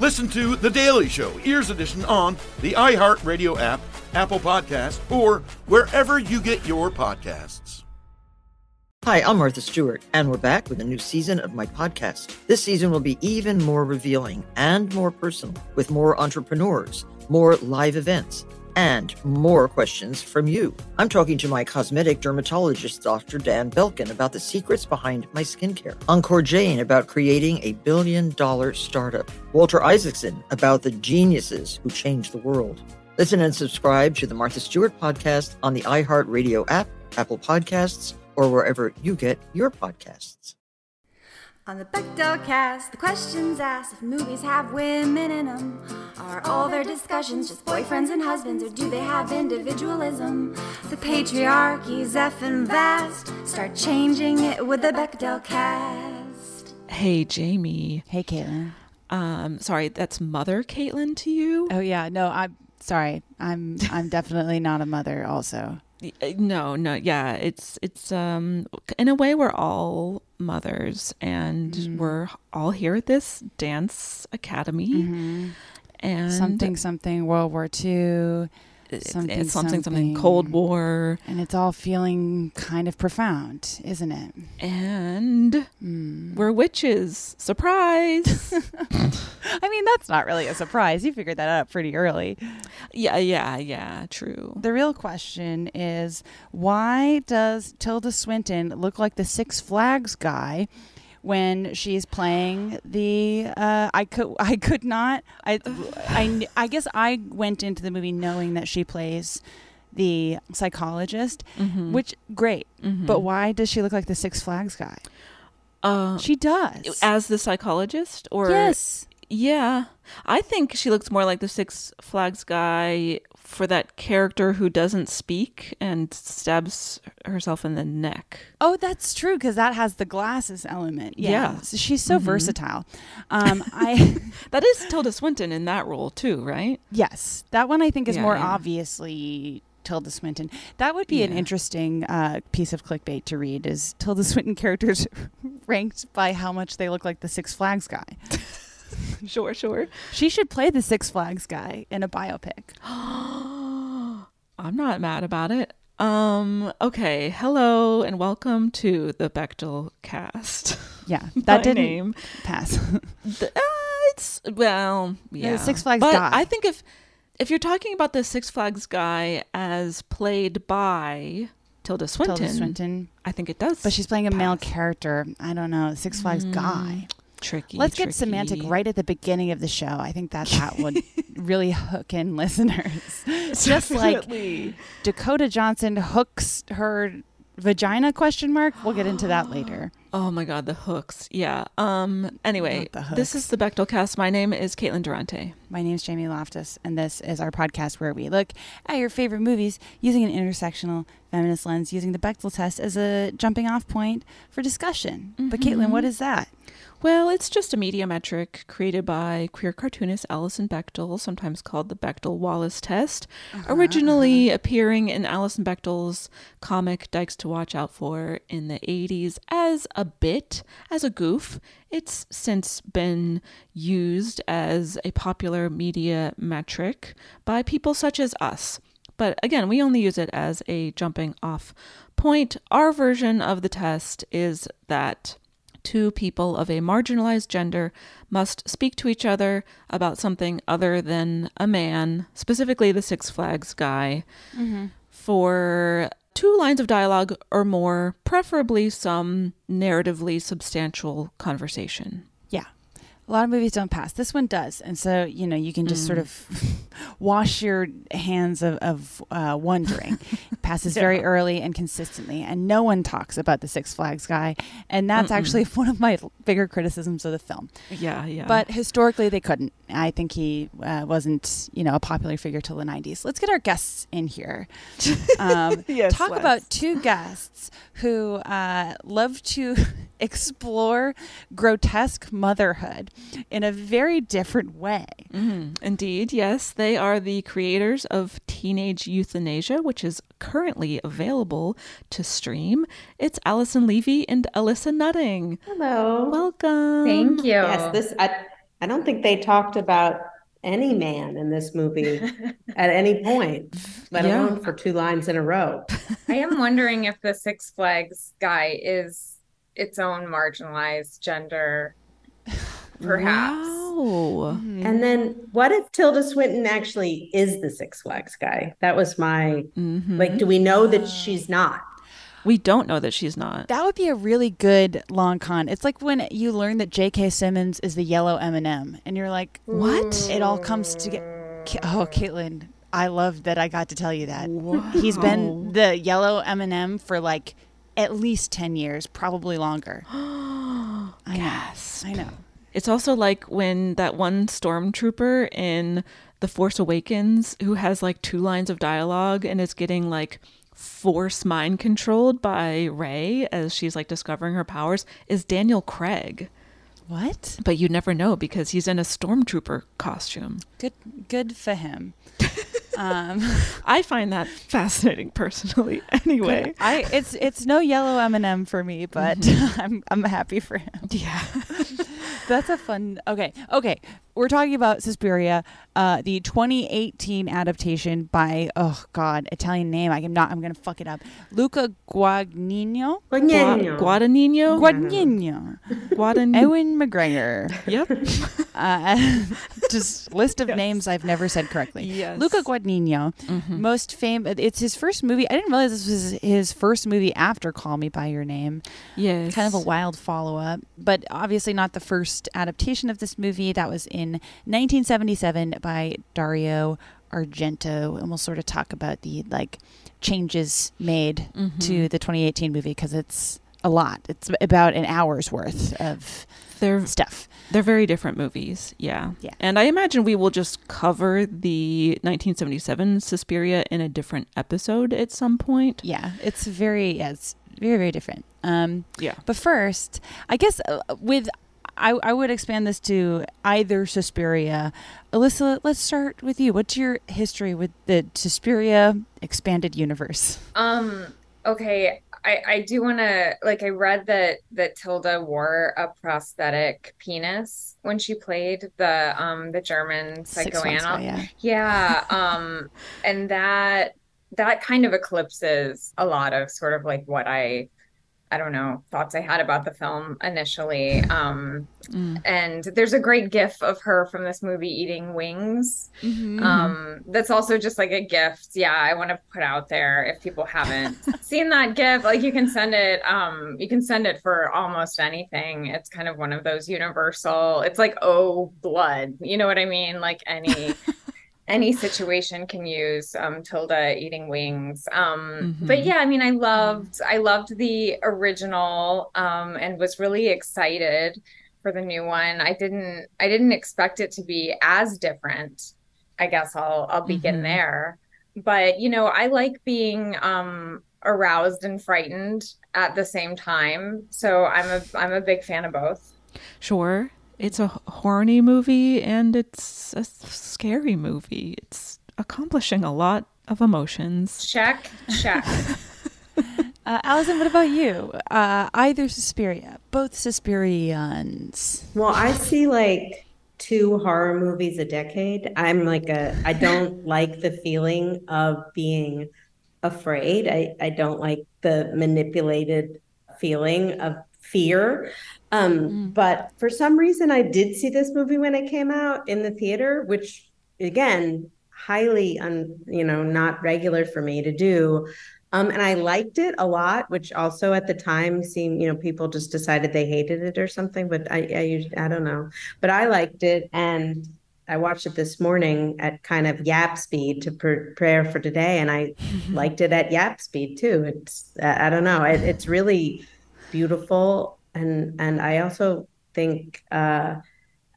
Listen to The Daily Show Ears Edition on the iHeartRadio app, Apple Podcast, or wherever you get your podcasts. Hi, I'm Martha Stewart, and we're back with a new season of my podcast. This season will be even more revealing and more personal, with more entrepreneurs, more live events, and more questions from you. I'm talking to my cosmetic dermatologist, Dr. Dan Belkin, about the secrets behind my skincare. Ankur Jain about creating a billion dollar startup. Walter Isaacson about the geniuses who changed the world. Listen and subscribe to the Martha Stewart podcast on the iHeartRadio app, Apple Podcasts, or wherever you get your podcasts. On the Bechdel cast, the questions asked if movies have women in them. Are all their discussions just boyfriends and husbands, or do they have individualism? The patriarchy's effing vast. Start changing it with the Bechdel cast. Hey, Jamie. Hey, Caitlin. Um, sorry, that's Mother Caitlin to you? Oh yeah, no, I'm sorry. I'm I'm definitely not a mother. Also, No, no, yeah, it's it's um in a way we're all mothers and Mm-hmm. we're all here at this dance academy and Mm-hmm. something something World War II. It's something, it's something something Cold War and it's all feeling kind of profound, isn't it? and Mm. we're witches. Surprise. I mean, that's not really a surprise. You figured that out pretty early. yeah, yeah, yeah, true. The real question is why does Tilda Swinton look like the Six Flags guy when she's playing the uh, I could I could not I, I I guess I went into the movie knowing that she plays the psychologist Mm-hmm. which great but why does she look like the Six Flags guy Uh, she does as the psychologist or yes Yeah. I think she looks more like the Six Flags guy for that character who doesn't speak and stabs herself in the neck. Oh, that's true because that has the glasses element. Yeah, Yeah. So she's so versatile. Um, I That is Tilda Swinton in that role too, right? yes, that one I think is Yeah, more yeah. obviously Tilda Swinton. That would be an interesting uh, piece of clickbait to read: is Tilda Swinton characters ranked by how much they look like the Six Flags guy. Sure, sure. She should play the Six Flags guy in a biopic. I'm not mad about it. Um, okay. Hello and welcome to the Bechdel cast. Yeah, that didn't name. pass. The- uh, it's well, yeah. Six Flags but guy. I think if if you're talking about the Six Flags guy as played by Tilda Swinton, Tilda Swinton, I think it does. but she's playing a male character. I don't know, Six Flags guy. Tricky. Let's get semantic right at the beginning of the show. I think that that would really hook in listeners. Just like Dakota Johnson hooks her vagina question mark. We'll get into that later. Oh my god, the hooks. Yeah. Um. Anyway, this is the Bechdel cast. My name is Caitlin Durante. My name is Jamie Loftus, and this is our podcast where we look at your favorite movies using an intersectional feminist lens, using the Bechdel test as a jumping off point for discussion. But mm-hmm. Caitlin, what is that? Well, it's just a media metric created by queer cartoonist Alison Bechdel, sometimes called the Bechdel Wallace test, uh-huh. originally uh-huh. appearing in Alison Bechdel's comic Dykes to Watch Out For in the 80s as a bit, as a goof. It's since been used as a popular media metric by people such as us. But again, we only use it as a jumping off point. Our version of the test is that two people of a marginalized gender must speak to each other about something other than a man, specifically the Six Flags guy, mm-hmm. for two lines of dialogue or more, preferably some narratively substantial conversation. Yeah. A lot of movies don't pass. This one does. And so, you know, you can just sort of wash your hands of, of uh, wondering. It passes very early and consistently. And no one talks about the Six Flags guy. And that's actually one of my bigger criticisms of the film. Yeah, yeah. But historically, they couldn't. I think he uh, wasn't, you know, a popular figure till the 90s. Let's get our guests in here. Um, Yes, talk let's. about two guests who uh, love to explore grotesque motherhood in a very different way. Mhm. Indeed, yes. They are the creators of Teenage Euthanasia, which is currently available to stream. It's Alyson Levy and Alissa Nutting. Hello. Welcome. Thank you. Yes, this I I don't think they talked about any man in this movie at any point, let Yeah. alone for two lines in a row. I am wondering if the Six Flags guy is its own marginalized gender, perhaps. Wow. And then what if Tilda Swinton actually is the Six Flags guy? That was my Mhm. like, do we know that she's not? We don't know that she's not. That would be a really good long con. It's like when you learn that J.K. Simmons is the yellow M&M, and you're like, What? It all comes together. Oh, Caitlin, I love that I got to tell you that. He's been the yellow M&M for like at least 10 years, probably longer. I Gasp. know. I know. It's also like when that one stormtrooper in The Force Awakens who has like two lines of dialogue and is getting like force mind controlled by Rey as she's like discovering her powers is Daniel Craig. What? But you never know because he's in a stormtrooper costume. Good good for him. um I find that fascinating personally. Anyway, I it's it's no yellow M&M for me, but I'm I'm happy for him. yeah. That's a fun. Okay, okay. We're talking about Suspiria, uh, the 2018 adaptation by oh god, Italian name. I am not. I'm gonna fuck it up. Luca Guadagnino. Gua- Guadagnino. Guadagnino? Guadagnino. Guadagnino. Ewan McGregor. Yep. Uh, just list of names I've never said correctly. Yes. Luca Guadagnino, most famous. It's his first movie. I didn't realize this was his first movie after Call Me by Your Name. Yes. Kind of a wild follow up, but obviously not the first adaptation of this movie. That was in 1977 by Dario Argento, and we'll sort of talk about the like changes made to the 2018 movie because it's a lot. It's about an hour's worth of They're stuff. They're very different movies, yeah. Yeah. And I imagine we will just cover the 1977 Suspiria in a different episode at some point. Yeah, it's very yeah, it's very very different. Um, Yeah. but first, I guess uh, with I, I would expand this to either Suspiria. Alissa, let's start with you. What's your history with the Suspiria expanded universe? Um, okay, I I do want to like I read that that Tilda wore a prosthetic penis when she played the um the German psychoanalyst. yeah. Yeah, um, and that that kind of eclipses a lot of sort of like what I I don't know thoughts I had about the film initially. Um, Mm. and there's a great gif of her from this movie eating wings. Mm-hmm. Um, that's also just like a gift. Yeah, I want to put out there if people haven't seen that gif, like you can send it. Um, you can send it for almost anything. It's kind of one of those universal. It's like oh blood, you know what I mean? Like any any situation can use um, Tilda eating wings. Um, But Mhm. yeah, I mean, I loved I loved the original um, and was really excited for the new one. I didn't I didn't expect it to be as different. I guess I'll I'll begin Mhm. there. But you know, I like being um, aroused and frightened at the same time. So I'm a I'm a big fan of both. Sure. It's a horny movie and it's a scary movie. It's accomplishing a lot of emotions. Check, check. Uh, Alyson, what about you? Uh, either Suspiria, both Suspirians. Well, I see like two horror movies a decade. I'm like a, I don't like the feeling of being afraid. I, I don't like the manipulated feeling of fear. Um, But for some reason, I did see this movie when it came out in the theater, which again, highly un, you know, not regular for me to do. Um, and I liked it a lot, which also at the time seemed, you know, people just decided they hated it or something. But I, I, I don't know. But I liked it, and I watched it this morning at kind of yap speed to prepare for today, and I liked it at yap speed too. It's, I don't know, it, it's really beautiful, and and I also think. Uh,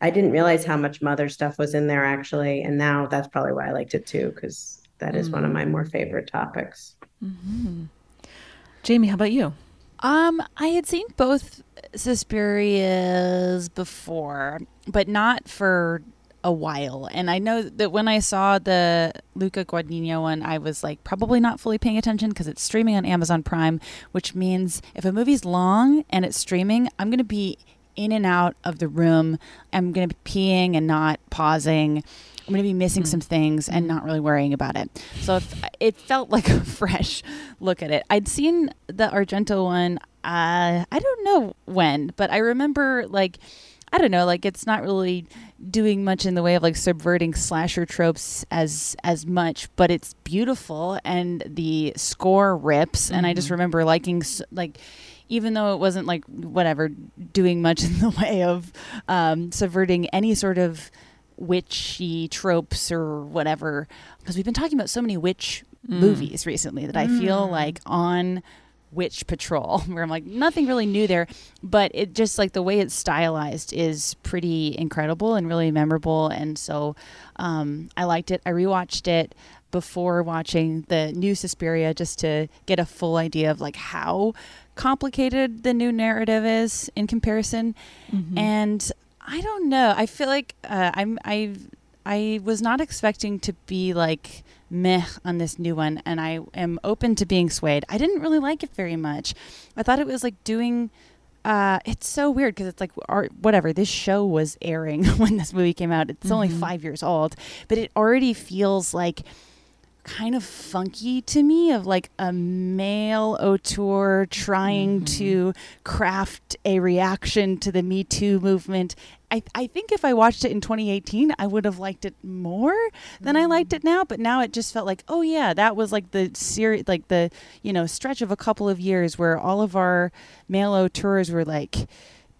I didn't realize how much mother stuff was in there actually, and now that's probably why I liked it too, because that is one of my more favorite topics. Mm-hmm. Jamie, how about you? Um, I had seen both Suspirias before, but not for a while. And I know that when I saw the Luca Guadagnino one, I was like probably not fully paying attention because it's streaming on Amazon Prime, which means if a movie's long and it's streaming, I'm going to be in and out of the room. I'm going to be peeing and not pausing. I'm going to be missing mm. some things and not really worrying about it. So if, it felt like a fresh look at it. I'd seen the Argento one, uh, I don't know when, but I remember like, I don't know, like it's not really doing much in the way of like subverting slasher tropes as as much, but it's beautiful and the score rips. Mm-hmm. And I just mm-hmm. remember liking like even though it wasn't like whatever doing much in the way of um, subverting any sort of witchy tropes or whatever. Because we've been talking about so many witch mm. movies recently that I feel mm. like on witch patrol where i'm like nothing really new there but it just like the way it's stylized is pretty incredible and really memorable and so um, i liked it i rewatched it before watching the new Suspiria just to get a full idea of like how complicated the new narrative is in comparison. Mm-hmm. And I don't know. I feel like uh, I'm I I was not expecting to be like meh on this new one, and I am open to being swayed. I didn't really like it very much. I thought it was like doing. Uh, it's so weird because it's like our, whatever this show was airing when this movie came out. It's mm-hmm. only five years old, but it already feels like kind of funky to me of like a male auteur trying mm-hmm. to craft a reaction to the Me Too movement. I, I think if I watched it in 2018, I would have liked it more than. I liked mm. it now. But now it just felt like, oh yeah, that was like the series, like the you know stretch of a couple of years where all of our male auteurs were like,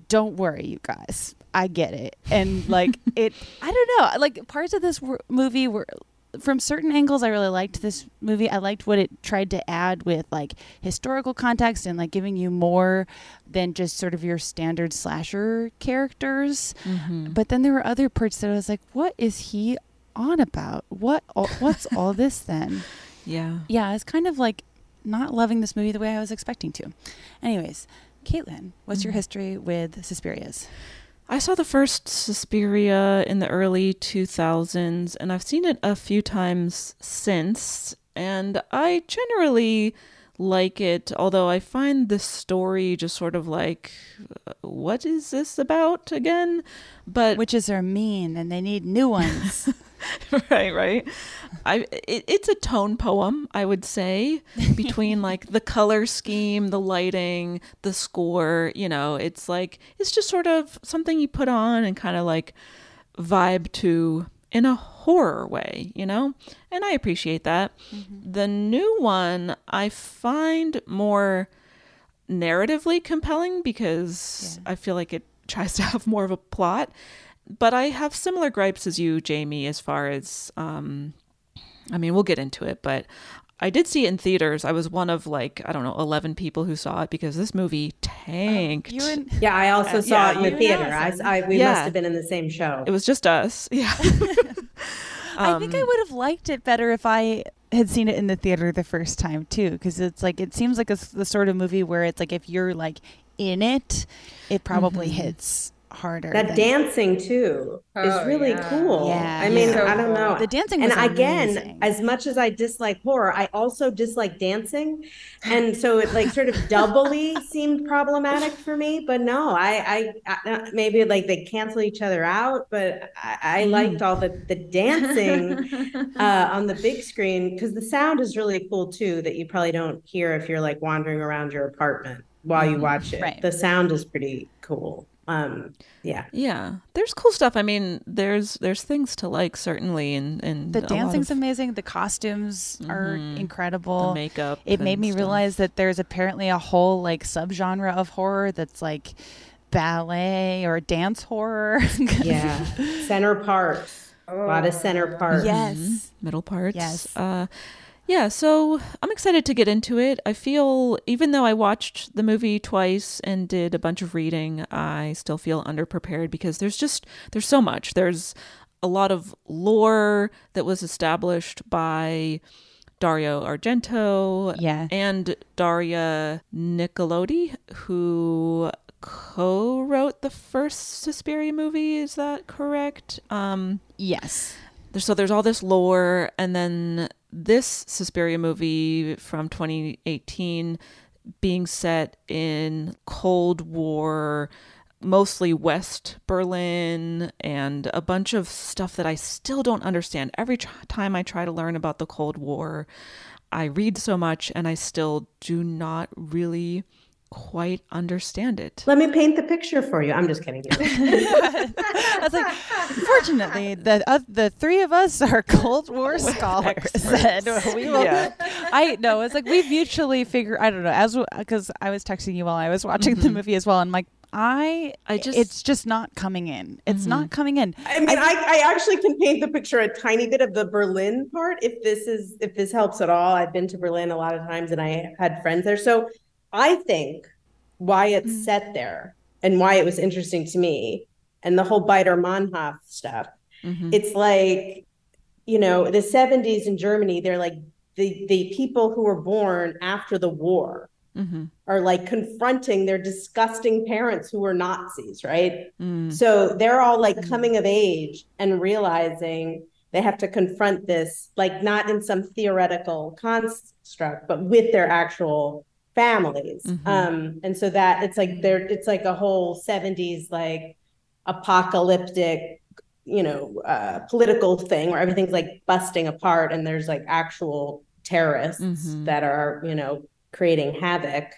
don't worry, you guys, I get it. And like it, I don't know. Like parts of this w- movie were from certain angles i really liked this movie. I liked what it tried to add with like historical context and like giving you more than just sort of your standard slasher characters. Mm-hmm. but then there were other parts that i was like what is he on about? What what's all this then? Yeah. Yeah it's kind of like not loving this movie the way i was expecting to. Anyways caitlin what's mm-hmm. your history with suspirias I saw the first Suspiria in the early 2000s, and I've seen it a few times since, and I generally like it, although I find the story just sort of like, uh, what is this about again? But witches are mean and they need new ones. right, right. I it, it's a tone poem, I would say, between like the color scheme, the lighting, the score. You know, it's like it's just sort of something you put on and kind of like vibe to in a horror way, you know? And I appreciate that. Mm-hmm. The new one I find more narratively compelling because yeah. I feel like it tries to have more of a plot but I have similar gripes as you, Jamie, as far as um, I mean, we'll get into it, but I did see it in theaters. I was one of like I don't know, eleven people who saw it because this movie tanked. Uh, in- yeah, I also saw yeah, it in the theater. I, I, we yeah. must have been in the same show. It was just us. Yeah. um, I think I would have liked it better if I had seen it in the theater the first time too, because it's like it seems like a, the sort of movie where it's like if you're like in it, it probably mm-hmm. hits harder. That than... dancing too oh, is really yeah. cool. Yeah, I mean, so I don't know. The dancing, and amazing. again, as much as I dislike horror, I also dislike dancing, and so it like sort of doubly seemed problematic for me. But no, I, I, I uh, maybe like they cancel each other out, but I, I mm. liked all the the dancing uh, on the big screen because the sound is really cool too. That you probably don't hear if you're like wandering around your apartment. while you watch it. Right. The sound is pretty cool. Um, yeah. Yeah, there's cool stuff. I mean, there's there's things to like certainly, and and The dancing's of amazing. The costumes are incredible. the makeup. It made me stuff. realize that there's apparently a whole like subgenre of horror that's like ballet or dance horror. Yeah. center parts. A lot of center parts. yes. middle parts. Yes. Uh, yeah, so I'm excited to get into it. I feel, even though I watched the movie twice and did a bunch of reading, I still feel underprepared because there's just, there's so much. There's a lot of lore that was established by Dario Argento Yeah. and Daria Nicolodi, who co-wrote the first Suspiria movie. Is that correct? Um, Yes. so there's all this lore, and then this Suspiria movie from 2018 being set in Cold War, mostly West Berlin, and a bunch of stuff that I still don't understand. Every tr- time I try to learn about the Cold War, I read so much, and I still do not really quite understand it. Let me paint the picture for you. I'm just kidding. I was like, fortunately, the uh, the three of us are Cold War scholars, and we will. I know it's like we mutually figure. I don't know as because I was texting you while I was watching the movie as well, and like I, I just- it's just not coming in. It's not coming in. I mean, I, I actually can paint the picture a tiny bit of the Berlin part if this is if this helps at all. I've been to Berlin a lot of times and I had friends there. So I think why it's set there and why it was interesting to me and the whole Baader-Meinhof stuff. It's like, you know, the 70s in Germany, they're like the the people who were born after the war Mm-hmm. are like confronting their disgusting parents who were Nazis, right? Mm. So they're all like coming of age and realizing they have to confront this, like not in some theoretical construct, but with their actual families. Um, and so that it's like there, it's like a whole 70s like apocalyptic, you know, uh, political thing where everything's like busting apart and there's like actual terrorists that are, you know, creating havoc.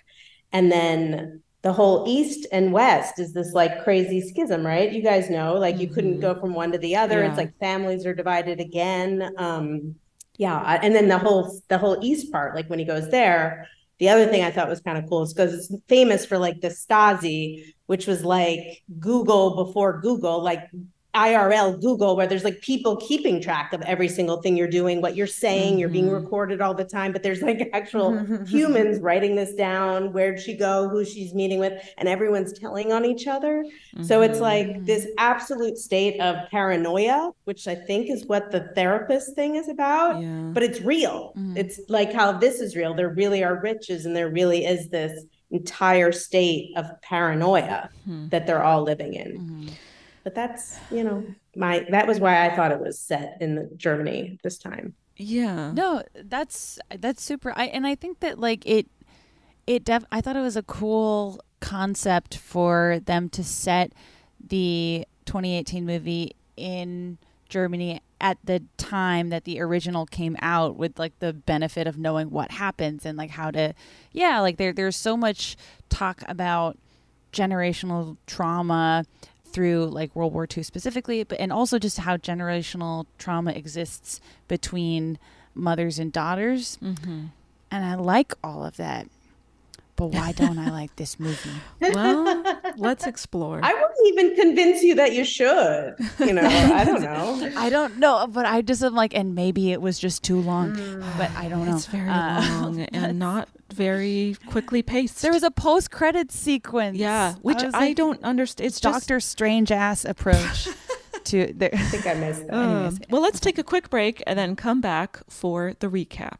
And then the whole East and West is this like crazy schism, right? You guys know, like you couldn't go from one to the other. Yeah. It's like families are divided again. Um, yeah, and then the whole the whole East part, like when he goes there, the other thing I thought was kind of cool is because it's famous for like the Stasi, which was like Google before Google, like IRL Google, where there's like people keeping track of every single thing you're doing, what you're saying, you're being mm-hmm. recorded all the time, but there's like actual humans writing this down, where'd she go, who she's meeting with, and everyone's telling on each other. So it's mm-hmm. like this absolute state of paranoia, which I think is what the therapist thing is about, Yeah. but it's real. Mm-hmm. It's like how this is real. There really are riches, and there really is this entire state of paranoia that they're all living in. But that's, you know, my that was why I thought it was set in Germany this time. Yeah. No, that's that's super. I and I think that like it it def I thought it was a cool concept for them to set the 2018 movie in Germany at the time that the original came out with like the benefit of knowing what happens and like how to yeah, like there there's so much talk about generational trauma through like World War II specifically, but and also just how generational trauma exists between mothers and daughters. Mm-hmm. And I like all of that. But why don't I like this movie? Well, let's explore. I wouldn't even convince you that you should. You know, I don't know. I don't know, but I just am like, and maybe it was just too long, but I don't know. It's very Uh, long and not very quickly paced. There was a post credit sequence. yeah, which was I, like, don't understand. It's just Doctor Strange ass approach to there. I think I missed that. Um, well, let's take a quick break and then come back for the recap.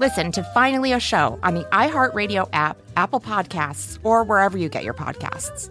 Listen to Finally a Show on the iHeartRadio app, Apple Podcasts, or wherever you get your podcasts.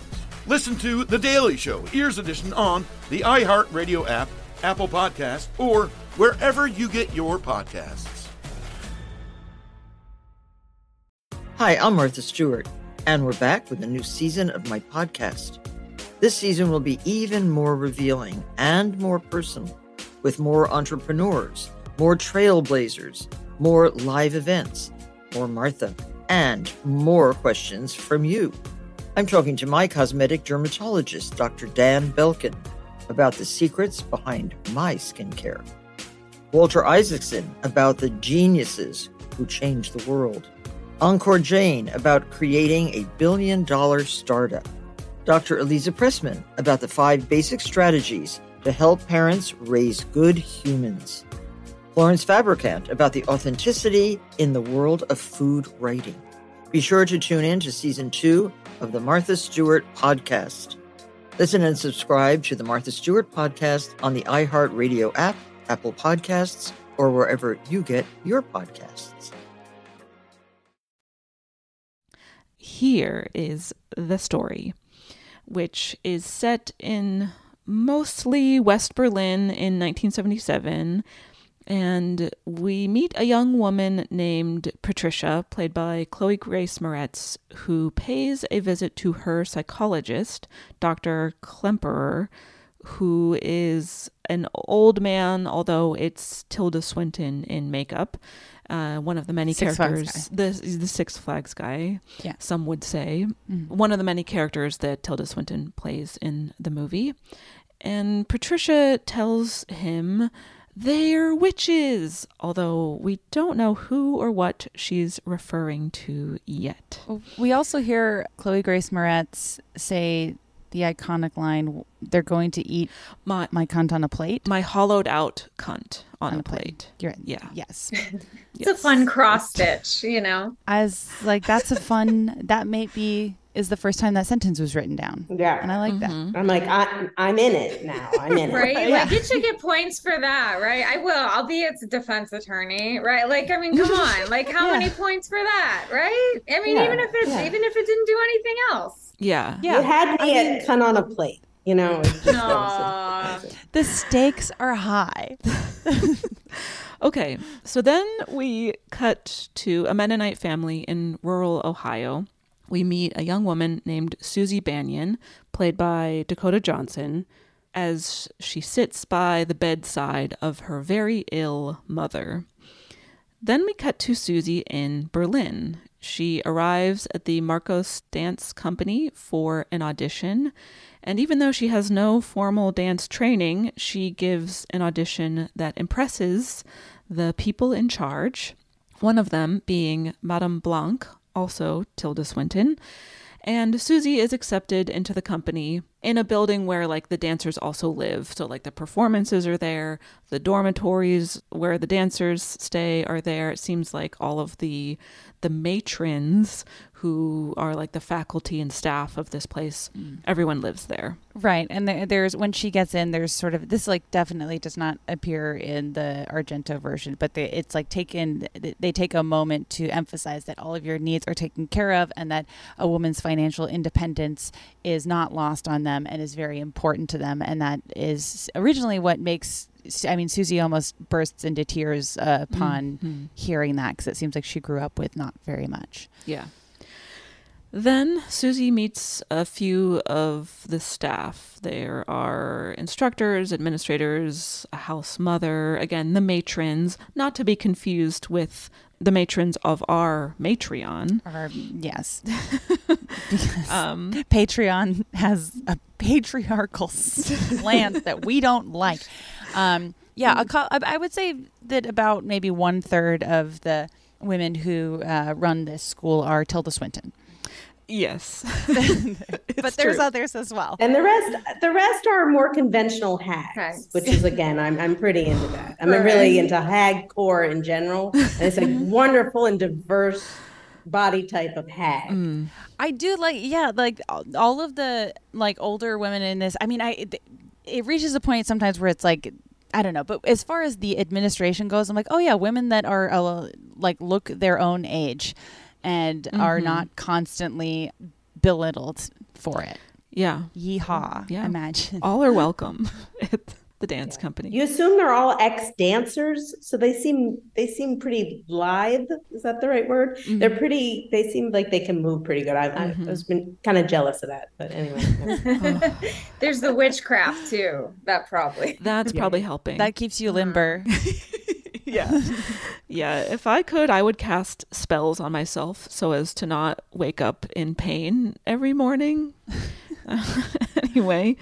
Listen to The Daily Show, Ears Edition, on the iHeartRadio app, Apple Podcast, or wherever you get your podcasts. Hi, I'm Martha Stewart, and we're back with a new season of my podcast. This season will be even more revealing and more personal, with more entrepreneurs, more trailblazers, more live events, more Martha, and more questions from you. I'm talking to my cosmetic dermatologist, Dr. Dan Belkin, about the secrets behind my skincare. Walter Isaacson about the geniuses who changed the world. Ankur Jain about creating a billion dollar startup. Dr. Eliza Pressman about the five basic strategies to help parents raise good humans. Florence Fabricant about the authenticity in the world of food writing. Be sure to tune in to season two of the Martha Stewart podcast. Listen and subscribe to the Martha Stewart podcast on the iHeartRadio app, Apple Podcasts, or wherever you get your podcasts. Here is the story, which is set in mostly West Berlin in 1977 and we meet a young woman named Patricia, played by Chloe Grace Moretz, who pays a visit to her psychologist, Dr. Klemperer, who is an old man, although it's Tilda Swinton in makeup. Uh, one of the many Six characters, the the Six Flags guy, Yeah. some would say, Mhm. one of the many characters that Tilda Swinton plays in the movie. And Patricia tells him they're witches, although we don't know who or what she's referring to yet. Oh, we also hear Chloe Grace Moretz say the iconic line, "They're going to eat my my cunt on a plate." My hollowed out cunt on, a plate. You're, yeah. Yes. It's a fun cross stitch, you know. As like that's a fun. that may be is the first time that sentence was written down. Yeah, and I like Mm-hmm. that. I'm like, I, I'm in it now. I'm in it. Right? Yeah. Like, you should get points for that, right? I will. I'll be its defense attorney, right? Like, I mean, come on. Like, how Yeah. many points for that, right? I mean, Yeah, even if it's yeah. even if it didn't do anything else. Yeah. Yeah. You had me at cunt on a plate. You know, it's. The stakes are high. Okay, so then we cut to a Mennonite family in rural Ohio. We meet a young woman named Susie Bannion, played by Dakota Johnson, as she sits by the bedside of her very ill mother. Then we cut to Susie in Berlin. She arrives at the Markos Dance Company for an audition, and even though she has no formal dance training, she gives an audition that impresses the people in charge, one of them being Madame Blanc, also Tilda Swinton. And Susie is accepted into the company in a building where like the dancers also live. So like the performances are there, the dormitories where the dancers stay are there. It seems like all of the the matrons who are like the faculty and staff of this place, mm. everyone lives there. Right, and there, there's when she gets in, there's sort of this like definitely does not appear in the Argento version, but they, it's like taken. They take a moment to emphasize that all of your needs are taken care of, and that a woman's financial independence is not lost on them and is very important to them, and that is originally what makes I mean, Susie almost bursts into tears uh, upon Mhm. hearing that because it seems like she grew up with not very much. Yeah. Then Susie meets a few of the staff. There are instructors, administrators, a house mother, again, the matrons, not to be confused with the matrons of our Matreon. Or yes, because Patreon has a patriarchal slant that we don't like. Um, yeah, a co- I I would say that about maybe one third of the women who uh, run this school are Tilda Swinton. Yes. but there's others as well. And the rest, the rest are more conventional hags, Hags. which is again, I'm I'm pretty into that. I'm Right. really into hag core in general, and it's a wonderful and diverse body type of hag. I do like, yeah, like all- all of the like older women in this. I mean, I it, it reaches a point sometimes where it's like. I don't know, but as far as the administration goes, I'm like, oh yeah, women that are uh, like look their own age, and are Mhm. not constantly belittled for it. Yeah. Yeehaw! Yeah. Imagine. All are welcome at the dance company. You assume they're all ex dancers, so they seem they seem pretty lithe. Is that the right word? Mm-hmm. They're pretty. They seem like they can move pretty good. I, I, I was been kind of jealous of that, but anyway. Oh. There's the witchcraft too. That probably. That's probably helping. That keeps you uh-huh. limber. yeah. yeah. If I could, I would cast spells on myself so as to not wake up in pain every morning. anyway,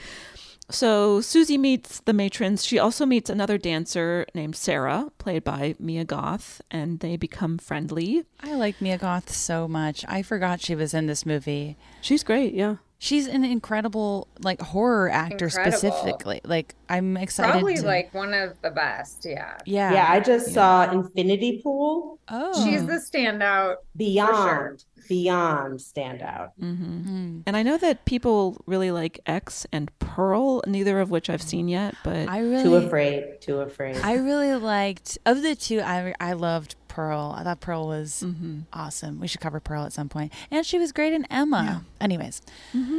so Susie meets the matrons. She also meets another dancer named Sarah, played by Mia Goth, and they become friendly. I like Mia Goth so much. I forgot she was in this movie. She's great, yeah. She's an incredible like horror actor Incredible. specifically. Like I'm excited. Probably to- like one of the best. Yeah. yeah, yeah, I just saw Infinity Pool. Oh, She's the standout. Beyond, beyond standout. hmm And I know that people really like X and Pearl, neither of which I've seen yet, but I really Too afraid. Too afraid. I really liked of the two. I I loved Pearl. I thought Pearl was Mhm. awesome. We should cover Pearl at some point. And she was great in Emma. Anyways,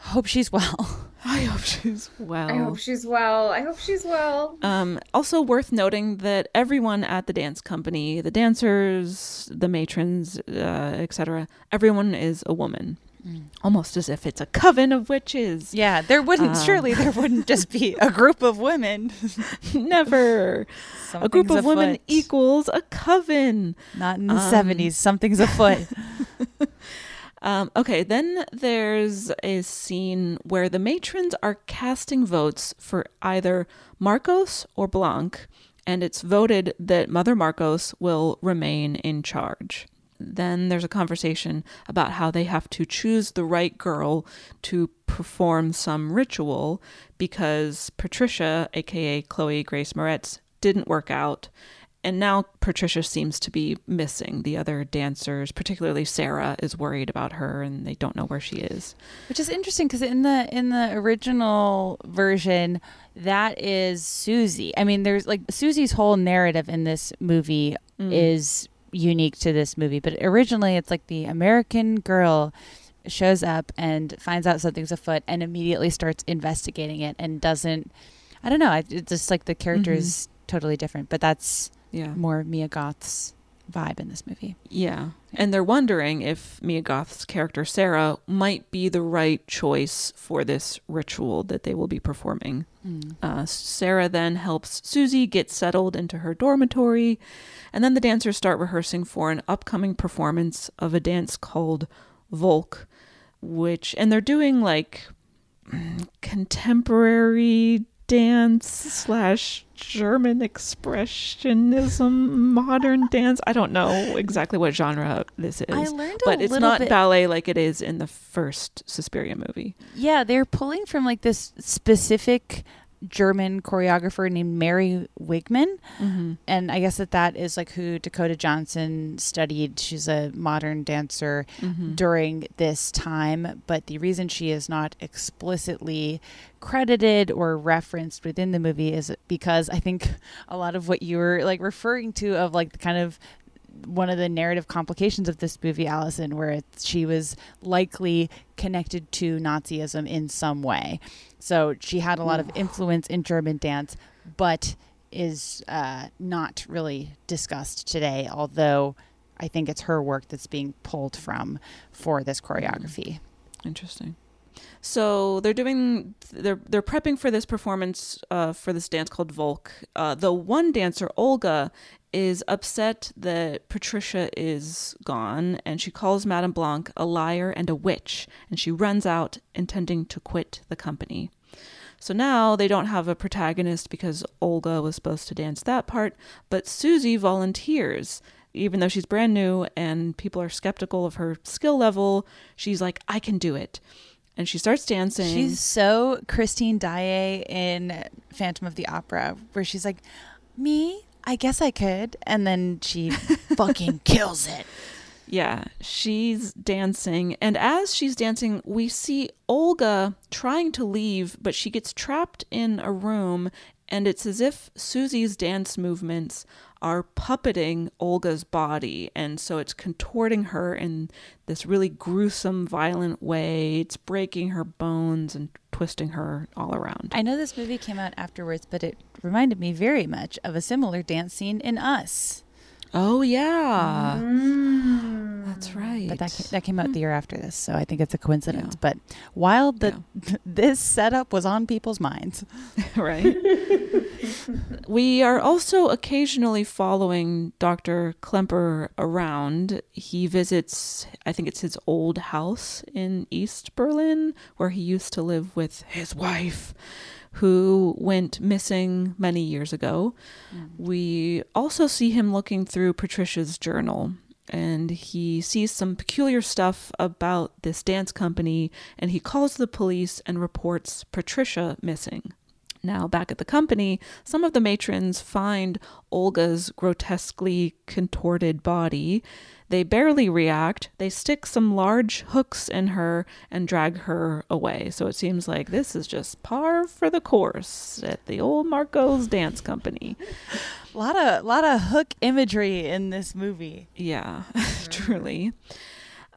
hope she's well. I hope she's well. I hope she's well. I hope she's well. Um, also worth noting that everyone at the dance company, the dancers, the matrons, uh, etc., everyone is a woman. Almost as if it's a coven of witches. Yeah, there wouldn't Um, surely there wouldn't just be a group of women. Never. a group Something's of women equals a coven. Not in the Um, seventies. Something's afoot. Um, okay, then there's a scene where the matrons are casting votes for either Markos or Blanc, and it's voted that Mother Markos will remain in charge. Then there's a conversation about how they have to choose the right girl to perform some ritual because Patricia, aka Chloe Grace Moretz, didn't work out. And now Patricia seems to be missing. The other dancers, particularly Sarah, is worried about her and they don't know where she is. Which is interesting because in the in the original version, that is Susie. I mean, there's like Susie's whole narrative in this movie mm. is unique to this movie, but originally it's like the American girl shows up and finds out something's afoot and immediately starts investigating it and doesn't. I don't know. It's just like the character mm-hmm. is totally different, but that's Yeah. more Mia Goth's vibe in this movie. Yeah. And they're wondering if Mia Goth's character, Sarah, might be the right choice for this ritual that they will be performing. Uh, Sarah then helps Susie get settled into her dormitory, and then the dancers start rehearsing for an upcoming performance of a dance called Volk, which, and they're doing like mm, contemporary dance slash German expressionism, modern dance. I don't know exactly what genre this is. I learned a but it's not bit- ballet like it is in the first Suspiria movie. Yeah, they're pulling from like this specific German choreographer named Mary Wigman. Mm-hmm. And I guess that that is like who Dakota Johnson studied. She's a modern dancer Mm-hmm. during this time. But the reason she is not explicitly credited or referenced within the movie is because I think a lot of what you were like referring to of like the kind of one of the narrative complications of this movie, Alyson, where it's, she was likely connected to Nazism in some way. So she had a lot of influence in German dance, but is uh, not really discussed today. Although I think it's her work that's being pulled from for this choreography. Interesting. So they're doing they're they're prepping for this performance uh, for this dance called Volk. Uh, the one dancer Olga is upset that Patricia is gone, and she calls Madame Blanc a liar and a witch, and she runs out intending to quit the company. So now they don't have a protagonist because Olga was supposed to dance that part, but Susie volunteers. Even though she's brand new and people are skeptical of her skill level, she's like, I can do it and she starts dancing. She's so Christine Daae in Phantom of the Opera, where she's like, "Me, I guess I could," and then she fucking kills it. Yeah, she's dancing, and as she's dancing, we see Olga trying to leave, but she gets trapped in a room, and it's as if Susie's dance movements are puppeting Olga's body. And so it's contorting her in this really gruesome, violent way. It's breaking her bones and twisting her all around. I know this movie came out afterwards, but it reminded me very much of a similar dance scene in Us. Oh yeah, mm. that's right. But that came, that came out the year after this, so I think it's a coincidence. Yeah. But while the yeah. this setup was on people's minds, right? we are also occasionally following Dr. Klemperer around. He visits, I think it's his old house in East Berlin, where he used to live with his wife who went missing many years ago. Mm. We also see him looking through Patricia's journal and he sees some peculiar stuff about this dance company and he calls the police and reports Patricia missing. Now, back at the company, some of the matrons find Olga's grotesquely contorted body. They barely react. They stick some large hooks in her and drag her away. So it seems like this is just par for the course at the old Markos dance company. A lot of lot of hook imagery in this movie. Yeah, mm-hmm. truly.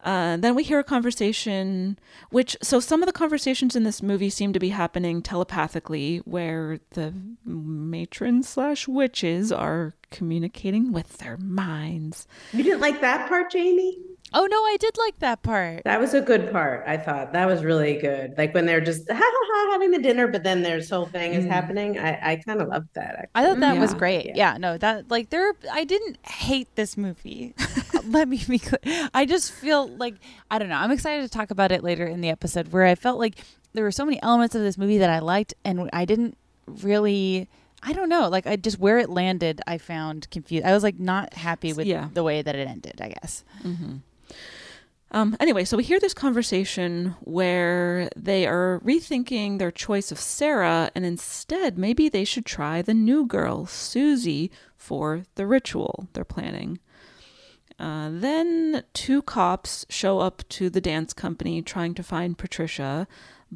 Uh, then we hear a conversation, which, so some of the conversations in this movie seem to be happening telepathically, where the matrons slash witches are communicating with their minds. You didn't like that part, Jamie? Oh no, I did like that part. That was a good part. I thought that was really good. Like when they're just ha ha ha having the dinner, but then this whole thing is mm. happening. I I kind of loved that. Actually. I thought that yeah. was great. Yeah. yeah. no, that like there. I didn't hate this movie. Let me be clear. I just feel like I don't know. I'm excited to talk about it later in the episode where I felt like there were so many elements of this movie that I liked, and I didn't really. I don't know. Like I just where it landed, I found confused. I was like not happy with yeah. the way that it ended. I guess. Mm-hmm. Um, anyway, so we hear this conversation where they are rethinking their choice of Sarah, and instead, maybe they should try the new girl, Susie, for the ritual they're planning. Uh, then two cops show up to the dance company trying to find Patricia,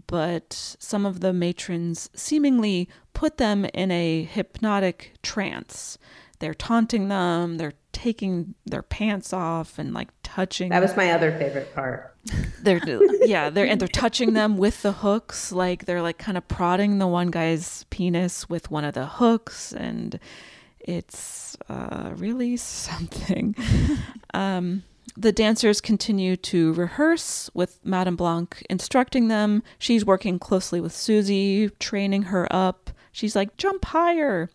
but some of the matrons seemingly put them in a hypnotic trance. They're taunting them, they're taking their pants off and like touching. That was my other favorite part. They're yeah, they're and they're touching them with the hooks, like they're like kind of prodding the one guy's penis with one of the hooks, and it's uh, really something. um, the dancers continue to rehearse with Madame Blanc instructing them. She's working closely with Susie, training her up. She's like, jump higher.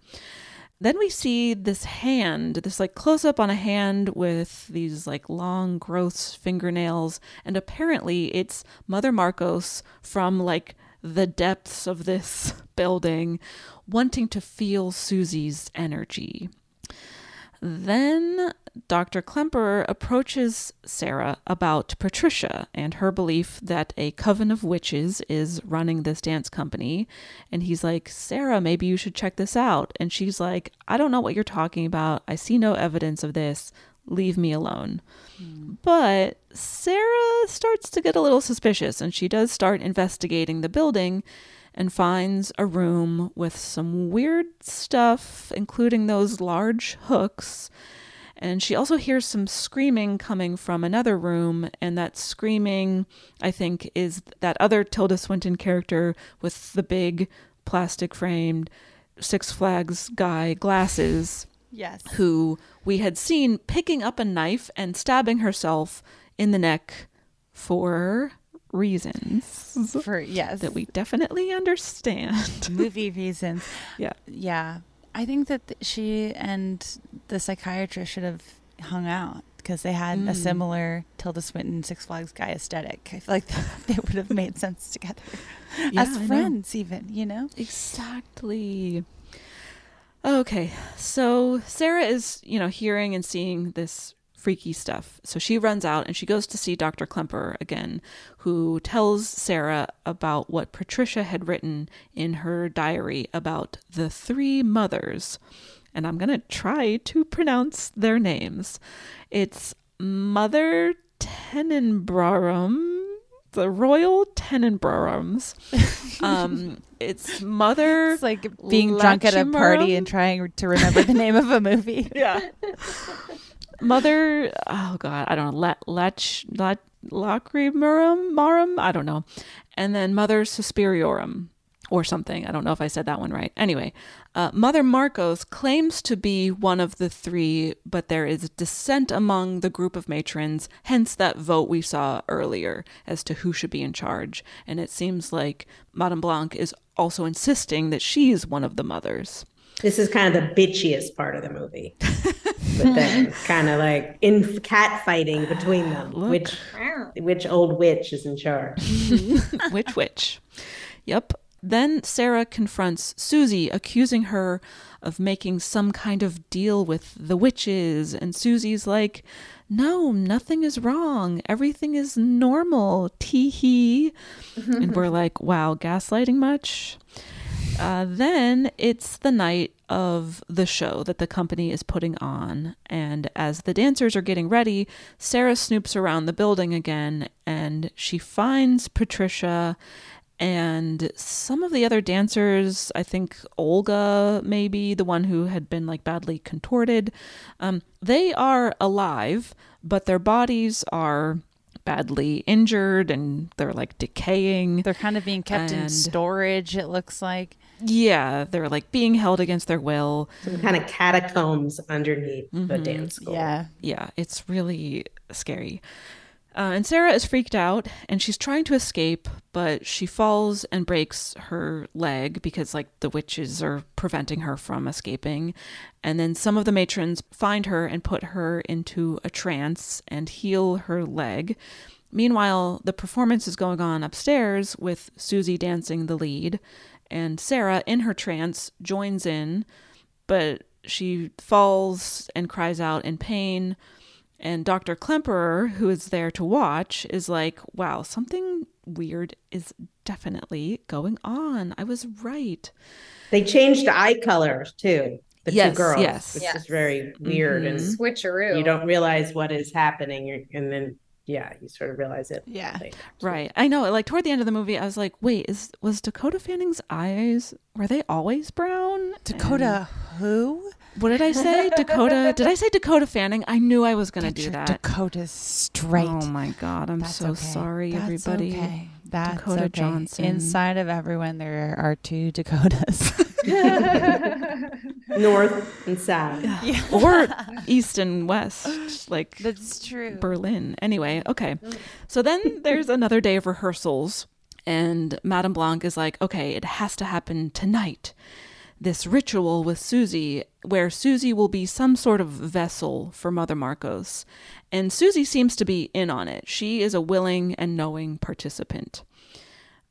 Then we see this hand, this like close up on a hand with these like long, gross fingernails. And apparently it's Mother Markos from like the depths of this building wanting to feel Susie's energy. Then Dr. Klemperer approaches Sarah about Patricia and her belief that a coven of witches is running this dance company. And he's like, Sarah, maybe you should check this out. And she's like, I don't know what you're talking about. I see no evidence of this. Leave me alone. Hmm. But Sarah starts to get a little suspicious and she does start investigating the building and finds a room with some weird stuff, including those large hooks and she also hears some screaming coming from another room, and that screaming, I think, is that other Tilda Swinton character with the big plastic framed Six Flags guy glasses Yes. who we had seen picking up a knife and stabbing herself in the neck for reasons For yes. that we definitely understand. movie reasons. Yeah. Yeah. I think that th- she and the psychiatrist should have hung out because they had a Mm. similar Tilda Swinton Six Flags guy aesthetic. I feel like they would have made sense together Yeah, as friends, even, you know? Exactly. Okay, so Sarah is, you know, hearing and seeing this freaky stuff. So she runs out and she goes to see Dr. Klemperer again, who tells Sarah about what Patricia had written in her diary about the three mothers. And I'm going to try to pronounce their names. It's Mother Tenenbaum, the Royal Tenenbaums. um, it's Mother. It's like being drunk at a party and trying to remember the name of a movie. Yeah. Mother, oh god, I don't know, La- Lach, La- Lacrimarum, Marum, I don't know, and then Mother Suspiriorum, or something. I don't know if I said that one right. Anyway, uh, Mother Markos claims to be one of the three, but there is dissent among the group of matrons, hence that vote we saw earlier as to who should be in charge. And it seems like Madame Blanc is also insisting that she's one of the mothers. This is kind of the bitchiest part of the movie. but then kind of like in cat fighting between them. Look. Which which old witch is in charge? which witch? Yep. Then Sarah confronts Susie, accusing her of making some kind of deal with the witches, and Susie's like, "No, nothing is wrong. Everything is normal." Tee hee. and we're like, "Wow, gaslighting much?" Uh, then it's the night of the show that the company is putting on. And as the dancers are getting ready, Sarah snoops around the building again and she finds Patricia and some of the other dancers. I think Olga, maybe the one who had been like badly contorted. Um, they are alive, but their bodies are badly injured and they're like decaying. They're kind of being kept in storage, it looks like. Yeah, they're like being held against their will. Some kind of catacombs underneath the Mhm. dance school. Yeah. Yeah, it's really scary. Uh, and Sarah is freaked out and she's trying to escape, but she falls and breaks her leg because, like, the witches are preventing her from escaping. And then some of the matrons find her and put her into a trance and heal her leg. Meanwhile, the performance is going on upstairs with Susie dancing the lead, and Sarah, in her trance, joins in, but she falls and cries out in pain. And Dr. Klemperer, who is there to watch, is like, wow, something weird is definitely going on. I was right. They changed eye colors too. The Yes, two girls, yes. which Yes. is very weird and Mhm. Switcheroo. you don't realize what is happening, and then yeah, you sort of realize it. Yeah. later. Right. I know. Like toward the end of the movie, I was like, wait, is was Dakota Fanning's eyes were they always brown? Dakota who? What did I say? Dakota. Did I say Dakota Fanning? I knew I was going to do that. Dakota straight. Oh my god, I'm That's so okay. sorry, That's everybody. Okay. That's Dakota okay. Johnson. Inside of everyone, there are two Dakotas. North and south. or east and west, like That's true. Berlin. Anyway, okay. So then there's another day of rehearsals, and Madame Blanc is like, okay, it has to happen tonight. This ritual with Susie, where Susie will be some sort of vessel for Mother Markos. And Susie seems to be in on it. She is a willing and knowing participant.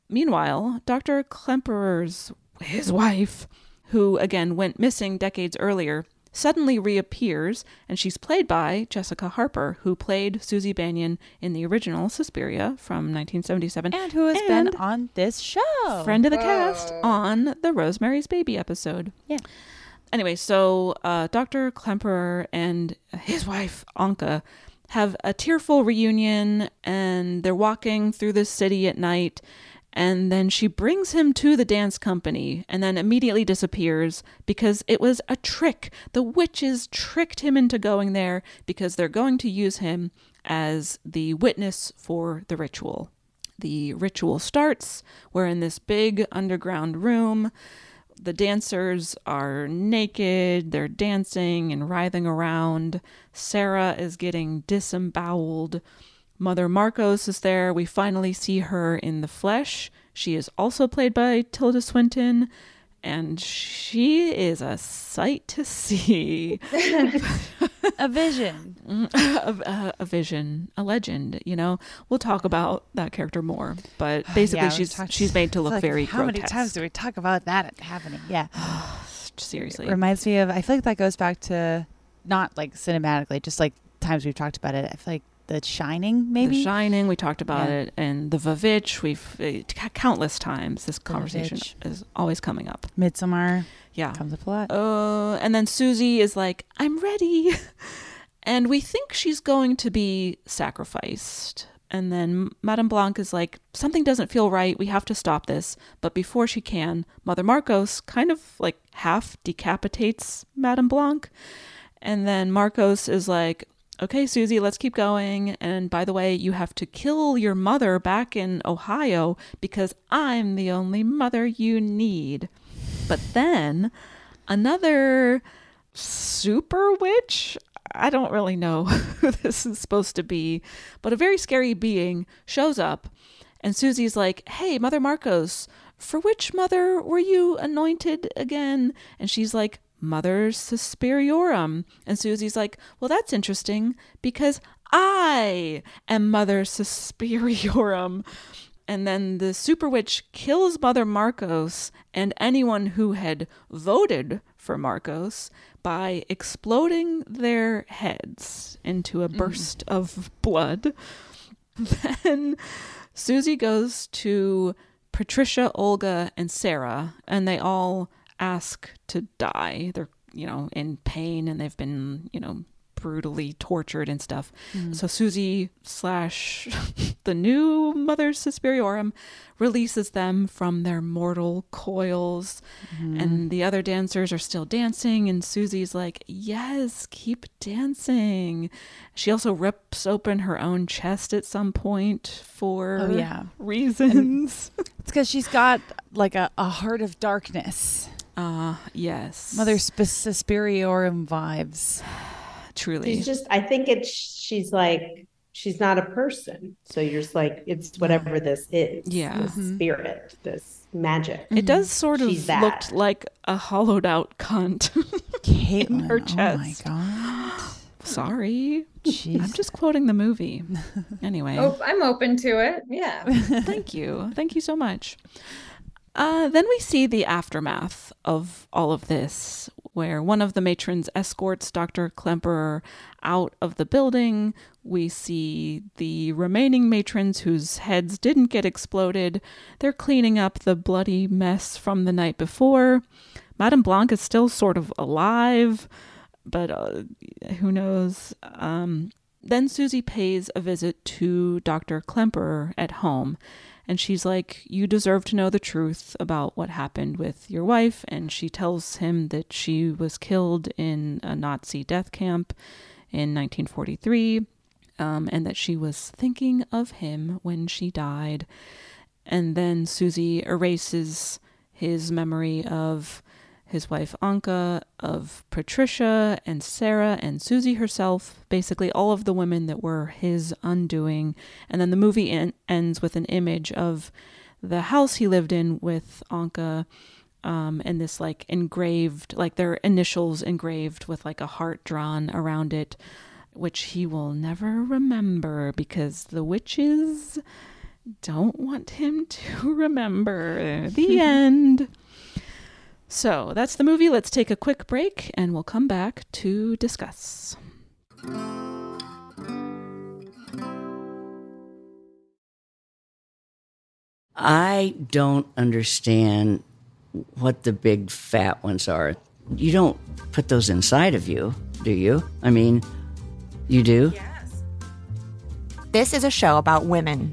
Meanwhile, Dr. Klemperer's his wife, who again went missing decades earlier, suddenly reappears, and she's played by Jessica Harper, who played Susie Bannion in the original Suspiria from 1977, and who has and been on this show. friend of the cast on the Rosemary's Baby episode. Yeah. Anyway, so uh, Dr. Klemperer and his wife, Anka, have a tearful reunion and they're walking through the city at night. And then she brings him to the dance company and then immediately disappears because it was a trick. The witches tricked him into going there because they're going to use him as the witness for the ritual. The ritual starts. We're in this big underground room The dancers are naked, they're dancing and writhing around. Sarah is getting disemboweled. Mother Markos is there. We finally see her in the flesh. She is also played by Tilda Swinton, and she is a sight to see. a vision. a, a, a vision, a legend. You know, we'll talk about that character more, but basically, Yeah, she's she's made to look like, very How many times do we talk about that happening? Yeah. Seriously, It reminds me of. I feel like that goes back to not like cinematically, just like times we've talked about it. I feel like The Shining, maybe. The Shining, we talked about Yeah. it, and The Vavitch, we've uh, countless times. This conversation is always coming up. Midsummer. Yeah. Comes up a lot. Uh, and then Susie is like, I'm ready. and we think she's going to be sacrificed. And then Madame Blanc is like, something doesn't feel right. We have to stop this. But before she can, Mother Markos kind of like half decapitates Madame Blanc. And then Markos is like, okay, Susie, let's keep going. And by the way, you have to kill your mother back in Ohio because I'm the only mother you need. But then another super witch, I don't really know who this is supposed to be, but a very scary being shows up. And Susie's like, hey, Mother Markos, for which mother were you anointed again? And she's like, Mother Suspiriorum. And Susie's like, well, that's interesting because I am Mother Suspiriorum. And then the super witch kills Mother Markos and anyone who had voted for Markos by exploding their heads into a mm. burst of blood. Then Susie goes to Patricia, Olga, and Sarah, and they all ask to die. They're, you know, in pain and they've been, you know, brutally tortured and stuff. Mm. So Susie slash the new Mother Suspiriorum releases them from their mortal coils. Mm-hmm. And the other dancers are still dancing. And Susie's like, yes, keep dancing. She also rips open her own chest at some point for Oh, yeah. reasons. It's because she's got like a, a heart of darkness. Uh, yes. Mother Sp- Suspiriorum vibes. Truly. She's just, I think it's, she's like, she's not a person. So you're just like, it's whatever this is. Yeah. This Mhm. spirit, this magic. It does sort of She's that. looked like a hollowed out cunt in her chest. Oh my god. Sorry. I'm just quoting the movie. Anyway. Oh, I'm open to it. Yeah. Thank you. Thank you so much. Uh, then we see the aftermath of all of this, where one of the matrons escorts Dr. Klemperer out of the building. We see the remaining matrons whose heads didn't get exploded. They're cleaning up the bloody mess from the night before. Madame Blanc is still sort of alive, but uh, who knows? Um, then Susie pays a visit to Dr. Klemperer at home. And she's like, You deserve to know the truth about what happened with your wife. And she tells him that she was killed in a Nazi death camp in 1943 um, and that she was thinking of him when she died. And then Susie erases his memory of his wife Anka, of Patricia and Sarah and Susie herself, basically all of the women that were his undoing. And then the movie en- ends with an image of the house he lived in with Anka. Um, and this like engraved, like their initials engraved with like a heart drawn around it, which he will never remember because the witches don't want him to remember. The end. So that's the movie. Let's take a quick break and we'll come back to discuss. I don't understand what the big fat ones are. You don't put those inside of you, do you? I mean, you do? Yes. This is a show about women.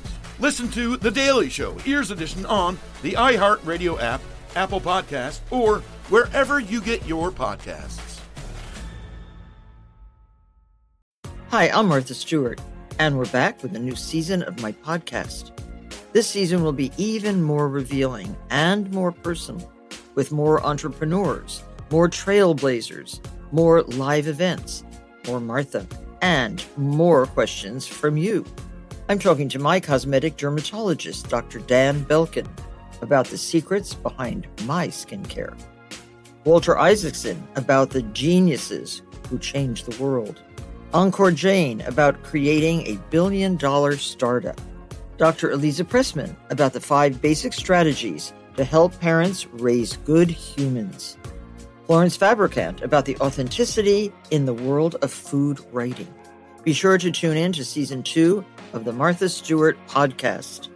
Listen to The Daily Show, Ears Edition, on the iHeartRadio app, Apple Podcast, or wherever you get your podcasts. Hi, I'm Martha Stewart, and we're back with a new season of my podcast. This season will be even more revealing and more personal, with more entrepreneurs, more trailblazers, more live events, more Martha, and more questions from you. I'm talking to my cosmetic dermatologist, Dr. Dan Belkin, about the secrets behind my skincare. Walter Isaacson about the geniuses who changed the world. Ankur Jain about creating a billion dollar startup. Dr. Eliza Pressman about the five basic strategies to help parents raise good humans. Florence Fabricant about the authenticity in the world of food writing. Be sure to tune in to season two of the Martha Stewart podcast.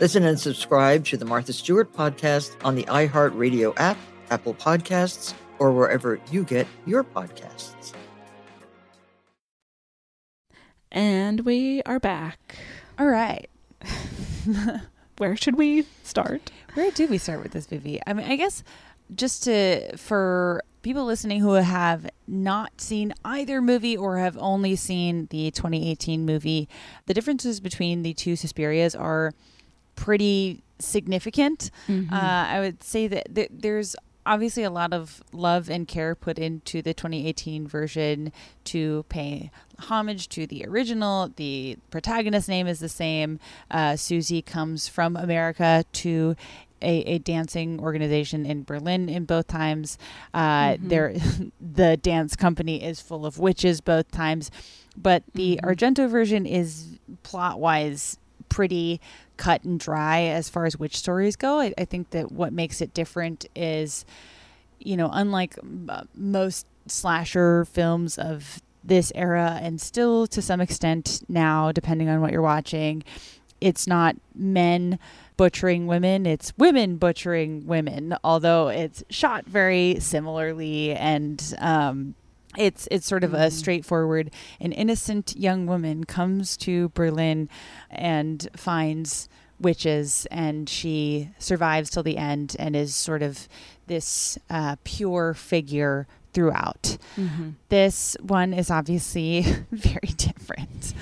Listen and subscribe to the Martha Stewart podcast on the iHeartRadio app, Apple Podcasts, or wherever you get your podcasts. And we are back. All right. Where should we start? Where do we start with this movie? I mean, I guess just to for people listening who have not seen either movie or have only seen the 2018 movie, the differences between the two Suspirias are pretty significant. Mhm. Uh, I would say that th- there's obviously a lot of love and care put into the 2018 version to pay homage to the original. The protagonist name is the same. Uh, Susie comes from America to a, a dancing organization in Berlin in both times. Uh, Mhm. There, the dance company is full of witches both times, but the Argento version is plot wise pretty cut and dry as far as witch stories go. I, I think that what makes it different is, you know, unlike uh, most slasher films of this era, and still to some extent now, depending on what you're watching, it's not men butchering women, it's women butchering women, although it's shot very similarly and um, it's it's sort of a straightforward an innocent young woman comes to Berlin and finds witches and she survives till the end and is sort of this uh, pure figure throughout. Mhm. This one is obviously very different.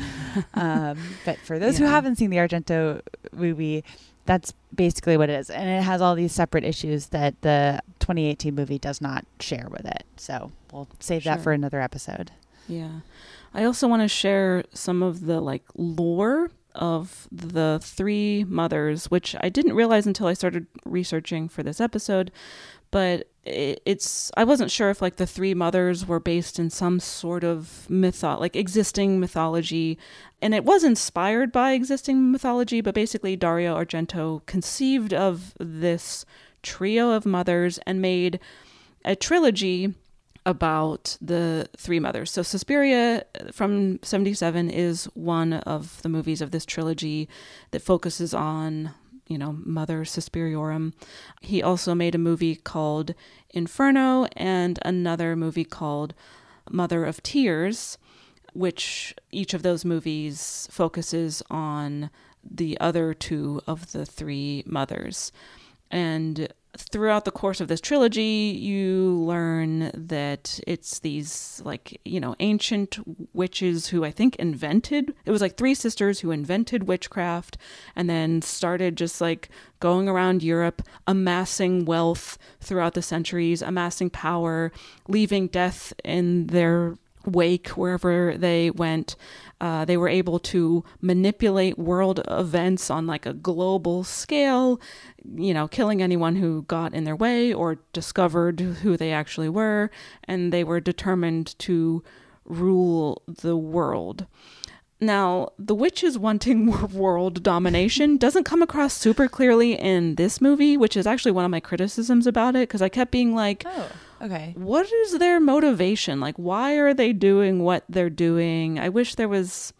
um, but for those who haven't seen the Argento movie, that's basically what it is. And it has all these separate issues that the 2018 movie does not share with it. So we'll save that for another episode. Yeah. I also want to share some of the like lore of the three mothers, which I didn't realize until I started researching for this episode. But it, it's I wasn't sure if like the three mothers were based in some sort of mytho like existing mythology, and it was inspired by existing mythology. But basically, Dario Argento conceived of this trio of mothers and made a trilogy about the three mothers. So Suspiria uh, from 77 is one of the movies of this trilogy that focuses on, you know, Mother Suspiriorum. He also made a movie called Inferno and another movie called Mother of Tears, which each of those movies focuses on the other two of the three mothers. And throughout the course of this trilogy, you learn that it's these like, you know, ancient witches who I think invented it was like three sisters who invented witchcraft and then started just like going around Europe, amassing wealth throughout the centuries, amassing power, leaving death in their wake wherever they went. Uh, they were able to manipulate world events on like a global scale, you know, killing anyone who got in their way or discovered who they actually were. And they were determined to rule the world. Now, the witches wanting world domination doesn't come across super clearly in this movie, which is actually one of my criticisms about it because I kept being like, oh, okay. What is their motivation? Like, why are they doing what they're doing? I wish there was,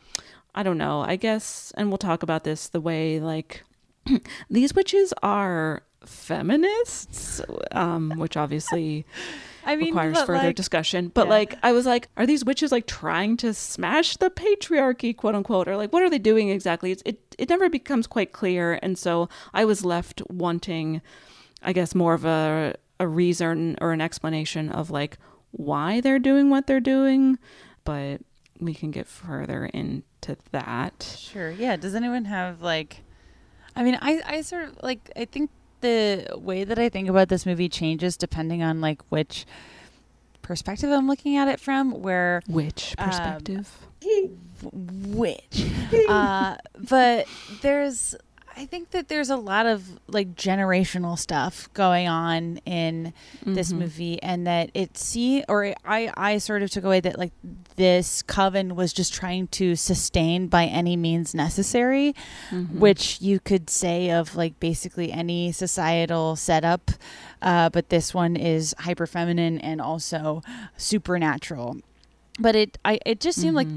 I don't know, I guess, and we'll talk about this the way, like, these witches are feminists, um, which obviously. I mean, requires further like- discussion. But Yeah. like, I was like, are these witches like trying to smash the patriarchy, quote unquote, or like, what are they doing exactly? It's, it it never becomes quite clear, and so I was left wanting, I guess, more of a a reason or an explanation of like why they're doing what they're doing. But we can get further into that. Sure. Yeah. Does anyone have like I mean, I I sort of like I think the way that I think about this movie changes depending on like which perspective I'm looking at it from where Which um, perspective? which uh but there's I think that there's a lot of like generational stuff going on in this Mhm. movie and that it see or I I sort of took away that like this coven was just trying to sustain by any means necessary Mhm. which you could say of like basically any societal setup uh, but this one is hyper feminine and also supernatural but it I it just seemed like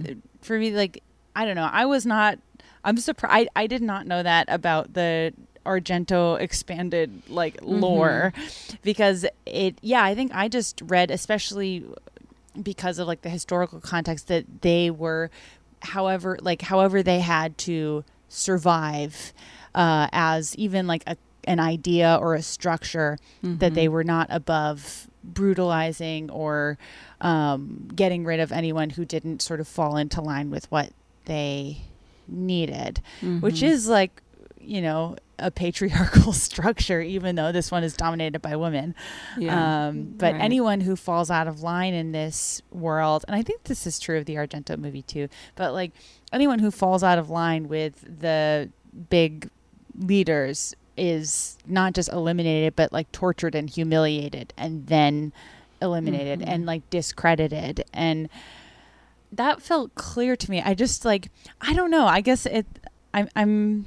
for me like I don't know I was not I'm surprised I, I did not know that about the Argento expanded like lore. Because it yeah I think I just read especially because of like the historical context that they were however like however they had to survive uh, as even like a, an idea or a structure that they were not above brutalizing or um, getting rid of anyone who didn't sort of fall into line with what they needed which Mhm. is like you know a patriarchal structure even though this one is dominated by women Yeah. um, but Right. anyone who falls out of line in this world and i think this is true of the argento movie too but like anyone who falls out of line with the big leaders is not just eliminated but like tortured and humiliated and then eliminated Mhm. and like discredited and that felt clear to me i just like i don't know i guess it i'm i'm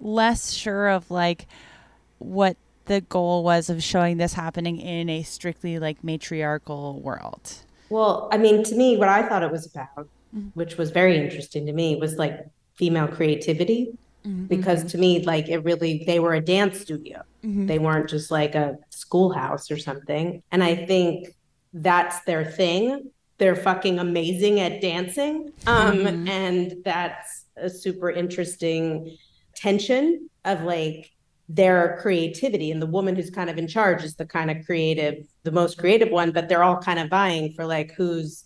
less sure of like what the goal was of showing this happening in a strictly like matriarchal world Well, I mean, to me, what I thought it was about, Mhm. which was very interesting to me, was like female creativity. Because to me, like it really, they were a dance studio. Mhm. They weren't just like a schoolhouse or something. And I think that's their thing. They're fucking amazing at dancing. Um, Mhm. and that's a super interesting tension of like their creativity and the woman who's kind of in charge is the kind of creative the most creative one but they're all kind of vying for like who's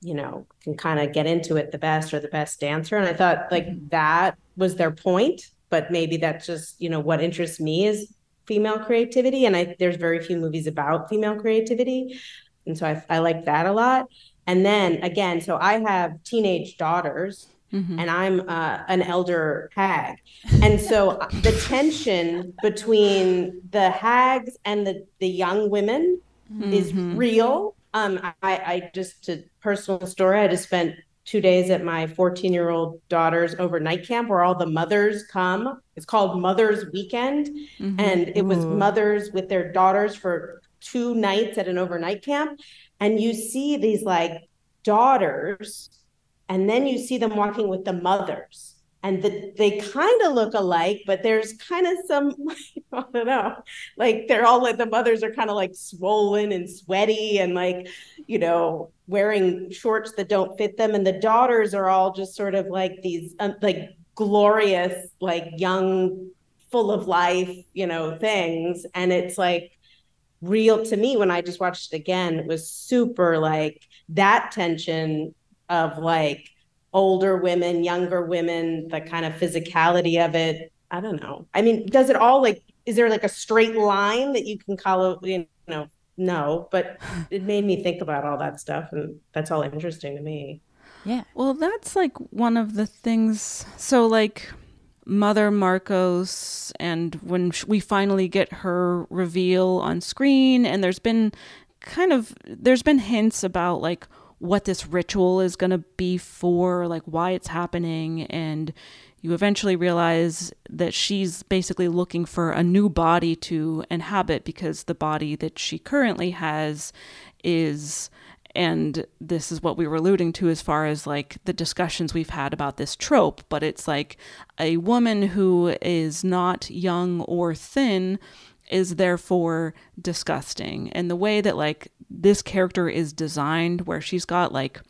you know can kind of get into it the best or the best dancer and i thought like that was their point but maybe that's just you know what interests me is female creativity and i there's very few movies about female creativity and so i, I like that a lot and then again so i have teenage daughters Mhm. and I'm uh, an elder hag. And so the tension between the hags and the, the young women is Mhm. real. Um, I, I just, to personal story, I just spent two days at my 14 year old daughter's overnight camp where all the mothers come. It's called Mother's Weekend. Mhm. And it was mothers with their daughters for two nights at an overnight camp. And you see these like daughters, and then you see them walking with the mothers. And the, they kind of look alike, but there's kind of some, I don't know, like they're all like the mothers are kind of like swollen and sweaty and like, you know, wearing shorts that don't fit them. And the daughters are all just sort of like these um, like glorious, like young full of life, you know, things. And it's like real to me when I just watched it again, it was super like that tension of like older women, younger women, the kind of physicality of it. I don't know. I mean, does it all like is there like a straight line that you can call it, you know, no, but it made me think about all that stuff and that's all interesting to me. Yeah. Well, that's like one of the things. So, like, Mother Markos, and when we finally get her reveal on screen, and there's been kind of there's been hints about like what this ritual is going to be for, like why it's happening, and you eventually realize that she's basically looking for a new body to inhabit because the body that she currently has is and this is what we were alluding to as far as like the discussions we've had about this trope but it's like a woman who is not young or thin is therefore disgusting. And the way that like this character is designed where she's got like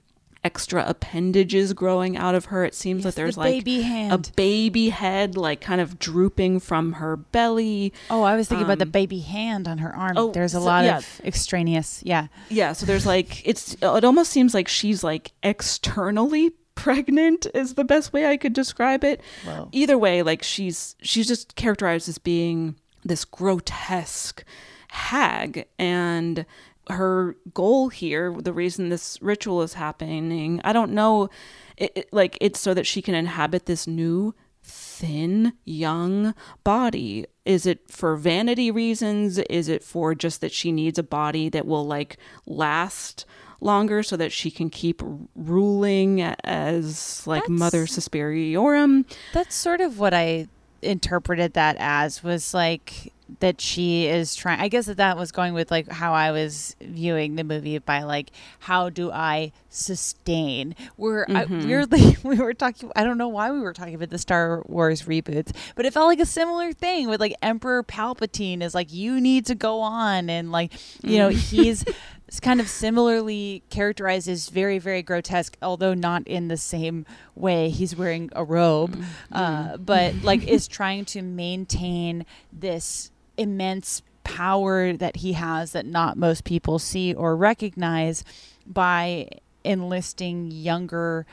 extra appendages growing out of her it seems like there's the like baby hand. a baby head like kind of drooping from her belly Oh, I was thinking about the Um, baby hand on her arm. oh, There's a so- lot yeah. of extraneous. Yeah. yeah so there's like it's it almost seems like she's like externally pregnant is the best way i could describe it Whoa. either way like she's she's just characterized as being this grotesque hag and her goal here the reason this ritual is happening i don't know it, it- like it's so that she can inhabit this new thin young body. Is it for vanity reasons? Is it for just that she needs a body that will like last longer so that she can keep ruling as like mother superiorum That's sort of what I interpreted that as was like that she is trying I guess that that was going with like how I was viewing the movie by like how do I sustain where I, Mhm. weirdly we were talking I don't know why we were talking about the Star Wars reboots but it felt like a similar thing with like Emperor Palpatine is like you need to go on and like you know Mm. he's kind of similarly characterized as very very grotesque although not in the same way he's wearing a robe uh, but like is trying to maintain this immense power that he has that not most people see or recognize by enlisting younger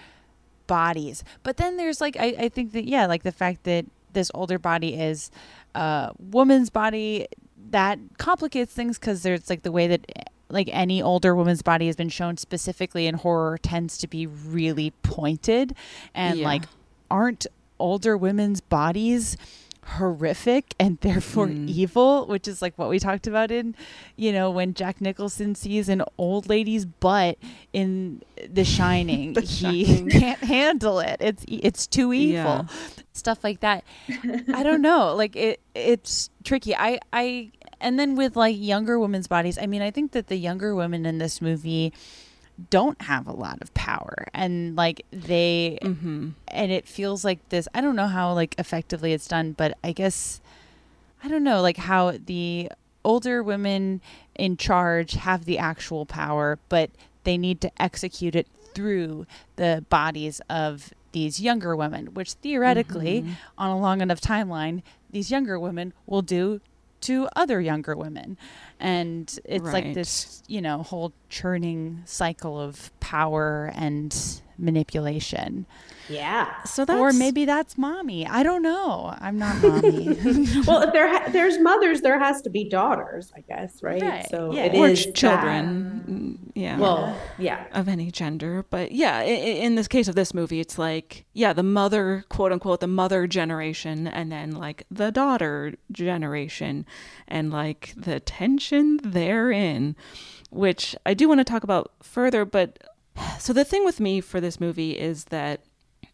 bodies but then there's like I, I think that yeah like the fact that this older body is a woman's body that complicates things because there's like the way that like any older woman's body has been shown specifically in horror tends to be really pointed and Yeah. like aren't older women's bodies horrific and therefore Mm. evil which is like what we talked about in you know when jack nicholson sees an old lady's butt in the shining The he Shining. can't handle it it's it's too evil Yeah. stuff like that i don't know like it it's tricky i i and then with like younger women's bodies i mean i think that the younger women in this movie don't have a lot of power and like they mm-hmm. and it feels like this i don't know how like effectively it's done but i guess i don't know like how the older women in charge have the actual power but they need to execute it through the bodies of these younger women which theoretically Mhm. on a long enough timeline these younger women will do to other younger women. And it's like this you know whole churning cycle of power and manipulation Yeah. so that's or maybe that's mommy i don't know i'm not mommy well, if there ha- there's mothers, there has to be daughters, I guess, right? Right, So yeah. it or is ch- that. children mm, yeah Well, yeah. of any gender but yeah i- i- in this case of this movie it's like yeah the mother quote unquote the mother generation and then like the daughter generation and like the tension therein which i do want to talk about further but so the thing with me for this movie is that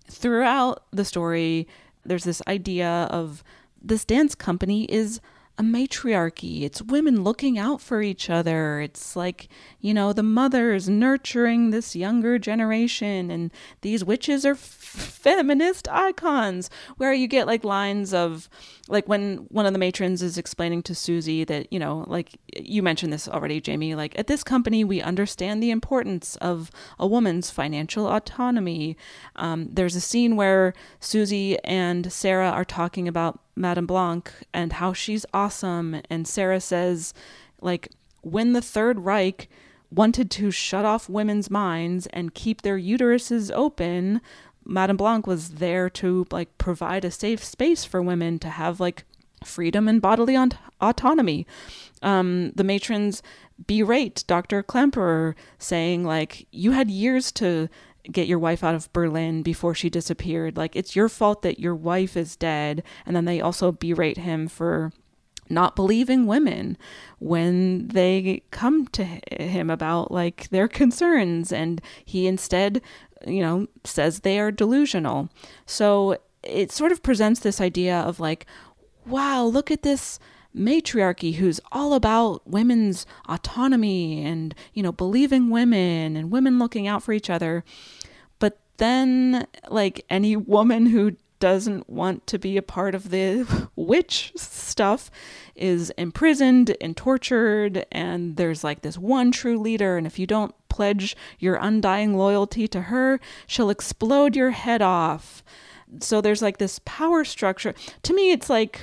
throughout the story there's this idea of this dance company is a matriarchy. It's women looking out for each other. It's like, you know, the mothers nurturing this younger generation, and these witches are f- feminist icons. Where you get like lines of, like when one of the matrons is explaining to Susie that, you know, like you mentioned this already, Jamie, like at this company, we understand the importance of a woman's financial autonomy. Um, there's a scene where Susie and Sarah are talking about Madame Blanc and how she's awesome. And Sarah says, like, when the Third Reich wanted to shut off women's minds and keep their uteruses open, Madame Blanc was there to like provide a safe space for women to have like freedom and bodily on- autonomy. Um, the matrons berate Dr. Klemperer, saying like, "You had years to." get your wife out of Berlin before she disappeared. Like, it's your fault that your wife is dead. And then they also berate him for not believing women when they come to him about like their concerns and he instead you know says they are delusional. So it sort of presents this idea of like wow look at this matriarchy who's all about women's autonomy and you know believing women and women looking out for each other. But then like any woman who doesn't want to be a part of the witch stuff is imprisoned and tortured and there's like this one true leader and if you don't pledge your undying loyalty to her she'll explode your head off. So there's like this power structure. To me it's like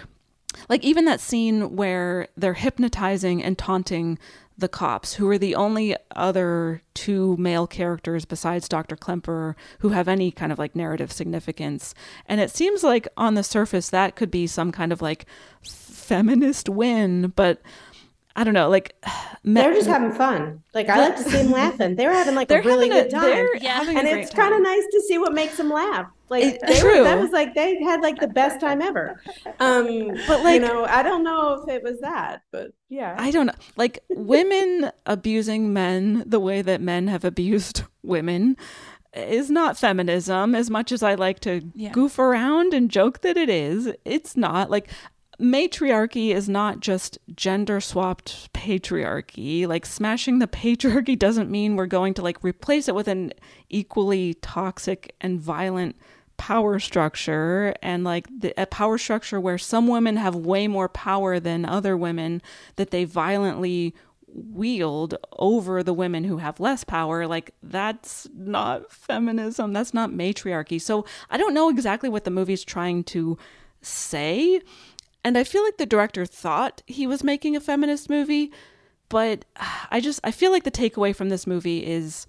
like even that scene where they're hypnotizing and taunting the cops, who are the only other two male characters besides Dr. Klemperer who have any kind of like narrative significance. And it seems like on the surface that could be some kind of like feminist win, but I don't know, like they're just having fun. Like I like to see them laughing. They're having like a really good time. and it's kind of nice to see what makes them laugh. Like it's true. Were, that was like they had like the best time ever. Um, but like you know, I don't know if it was that, but yeah, I don't know. Like women abusing men the way that men have abused women is not feminism as much as I like to yeah. goof around and joke that it is. It's not like matriarchy is not just gender swapped patriarchy. Like smashing the patriarchy doesn't mean we're going to like replace it with an equally toxic and violent power structure and like the, a power structure where some women have way more power than other women that they violently wield over the women who have less power. Like that's not feminism. That's not matriarchy. So i don't know exactly what the movie's trying to say and I feel like the director thought he was making a feminist movie, but uh, I just I feel like the takeaway from this movie is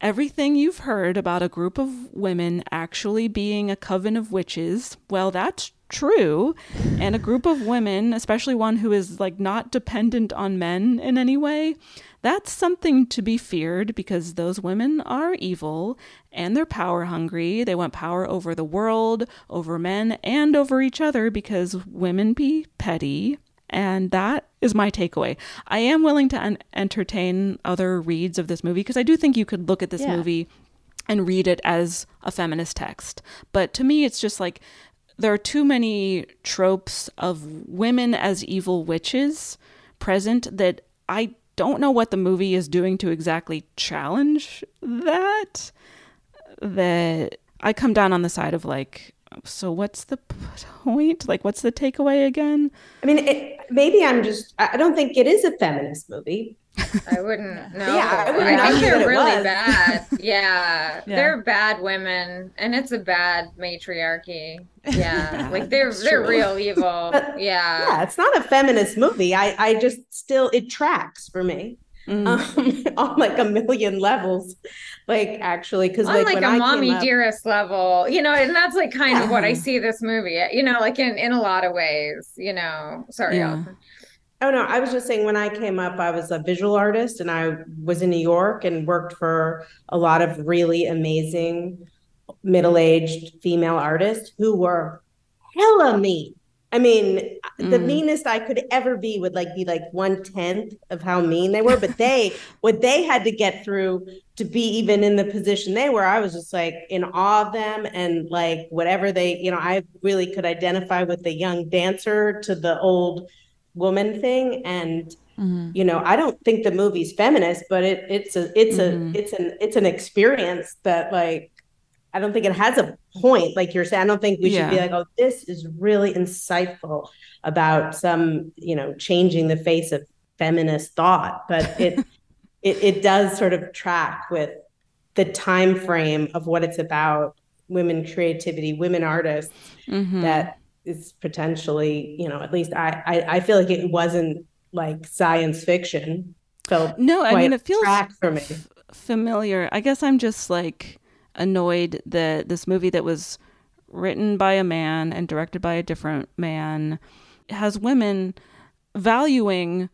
everything you've heard about a group of women actually being a coven of witches. Well, that's true. And a group of women, especially one who is like not dependent on men in any way, that's something to be feared because those women are evil and they're power hungry. They want power over the world, over men, and over each other because women be petty. And that is my takeaway. I am willing to un- entertain other reads of this movie because I do think you could look at this yeah. movie and read it as a feminist text. But to me, it's just like there are too many tropes of women as evil witches present that I don't know what the movie is doing to exactly challenge that. That I come down on the side of like, so what's the point? Like, what's the takeaway again? I mean, it, maybe I'm just, I don't think it is a feminist movie. I wouldn't. No, yeah, I, wouldn't I think they're really bad. Yeah. yeah. they're bad women, and it's a bad matriarchy. Yeah, like they're they're real evil. But, yeah, yeah, it's not a feminist movie. I I just still it tracks for me. Mm. Um, on like a million levels like actually because on like, like a mommy up, dearest level you know and that's like kind yeah. of what i see this movie you know like in in a lot of ways you know sorry yeah. Oh no, I was just saying when I came up, I was a visual artist and I was in New York and worked for a lot of really amazing middle-aged female artists who were hella mean. I mean, mm. the meanest I could ever be would like be like one tenth of how mean they were. But they, what they had to get through to be even in the position they were, I was just like in awe of them and like whatever they, you know, I really could identify with the young dancer to the old woman thing and mm-hmm. you know i don't think the movie's feminist but it it's a it's mm-hmm. a it's an it's an experience that like I don't think it has a point, like you're saying. I don't think we should be like, oh, this is really insightful about some, you know, changing the face of feminist thought. But it it, it does sort of track with the time frame of what it's about, women creativity, women artists, Mhm. that is potentially, you know, at least I, I I feel like it wasn't like science fiction. Felt No, I mean it feels track for me. f- familiar. I guess I'm just like annoyed that this movie that was written by a man and directed by a different man has women valuing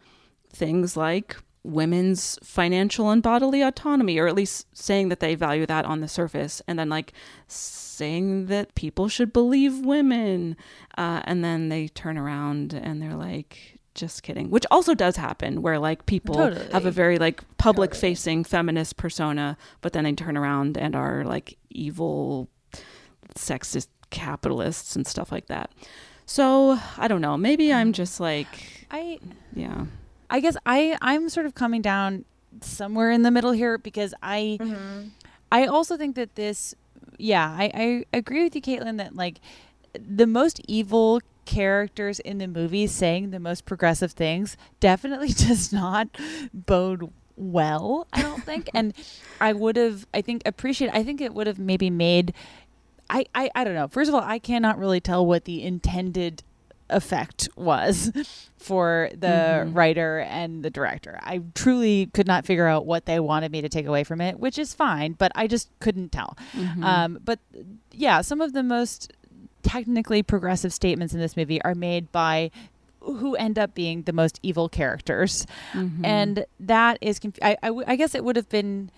things like women's financial and bodily autonomy or at least saying that they value that on the surface and then like saying that people should believe women uh, and then they turn around and they're like just kidding which also does happen where like people have a very like public facing feminist persona but then they turn around and are like evil sexist capitalists and stuff like that. So i don't know. Maybe i'm just like I yeah I guess I I'm sort of coming down somewhere in the middle here because I mm-hmm. I also think that this yeah I I agree with you Caitlin that like the most evil characters in the movie saying the most progressive things definitely does not bode well I don't think. And I would have I think appreciate I think it would have maybe made I, I I don't know. First of all I cannot really tell what the intended effect was for the Mhm. writer and the director. I truly could not figure out what they wanted me to take away from it, which is fine, but I just couldn't tell. Mhm. Um, but yeah, some of the most technically progressive statements in this movie are made by who end up being the most evil characters. Mhm. And that is, conf- I, I, w- I guess it would have been,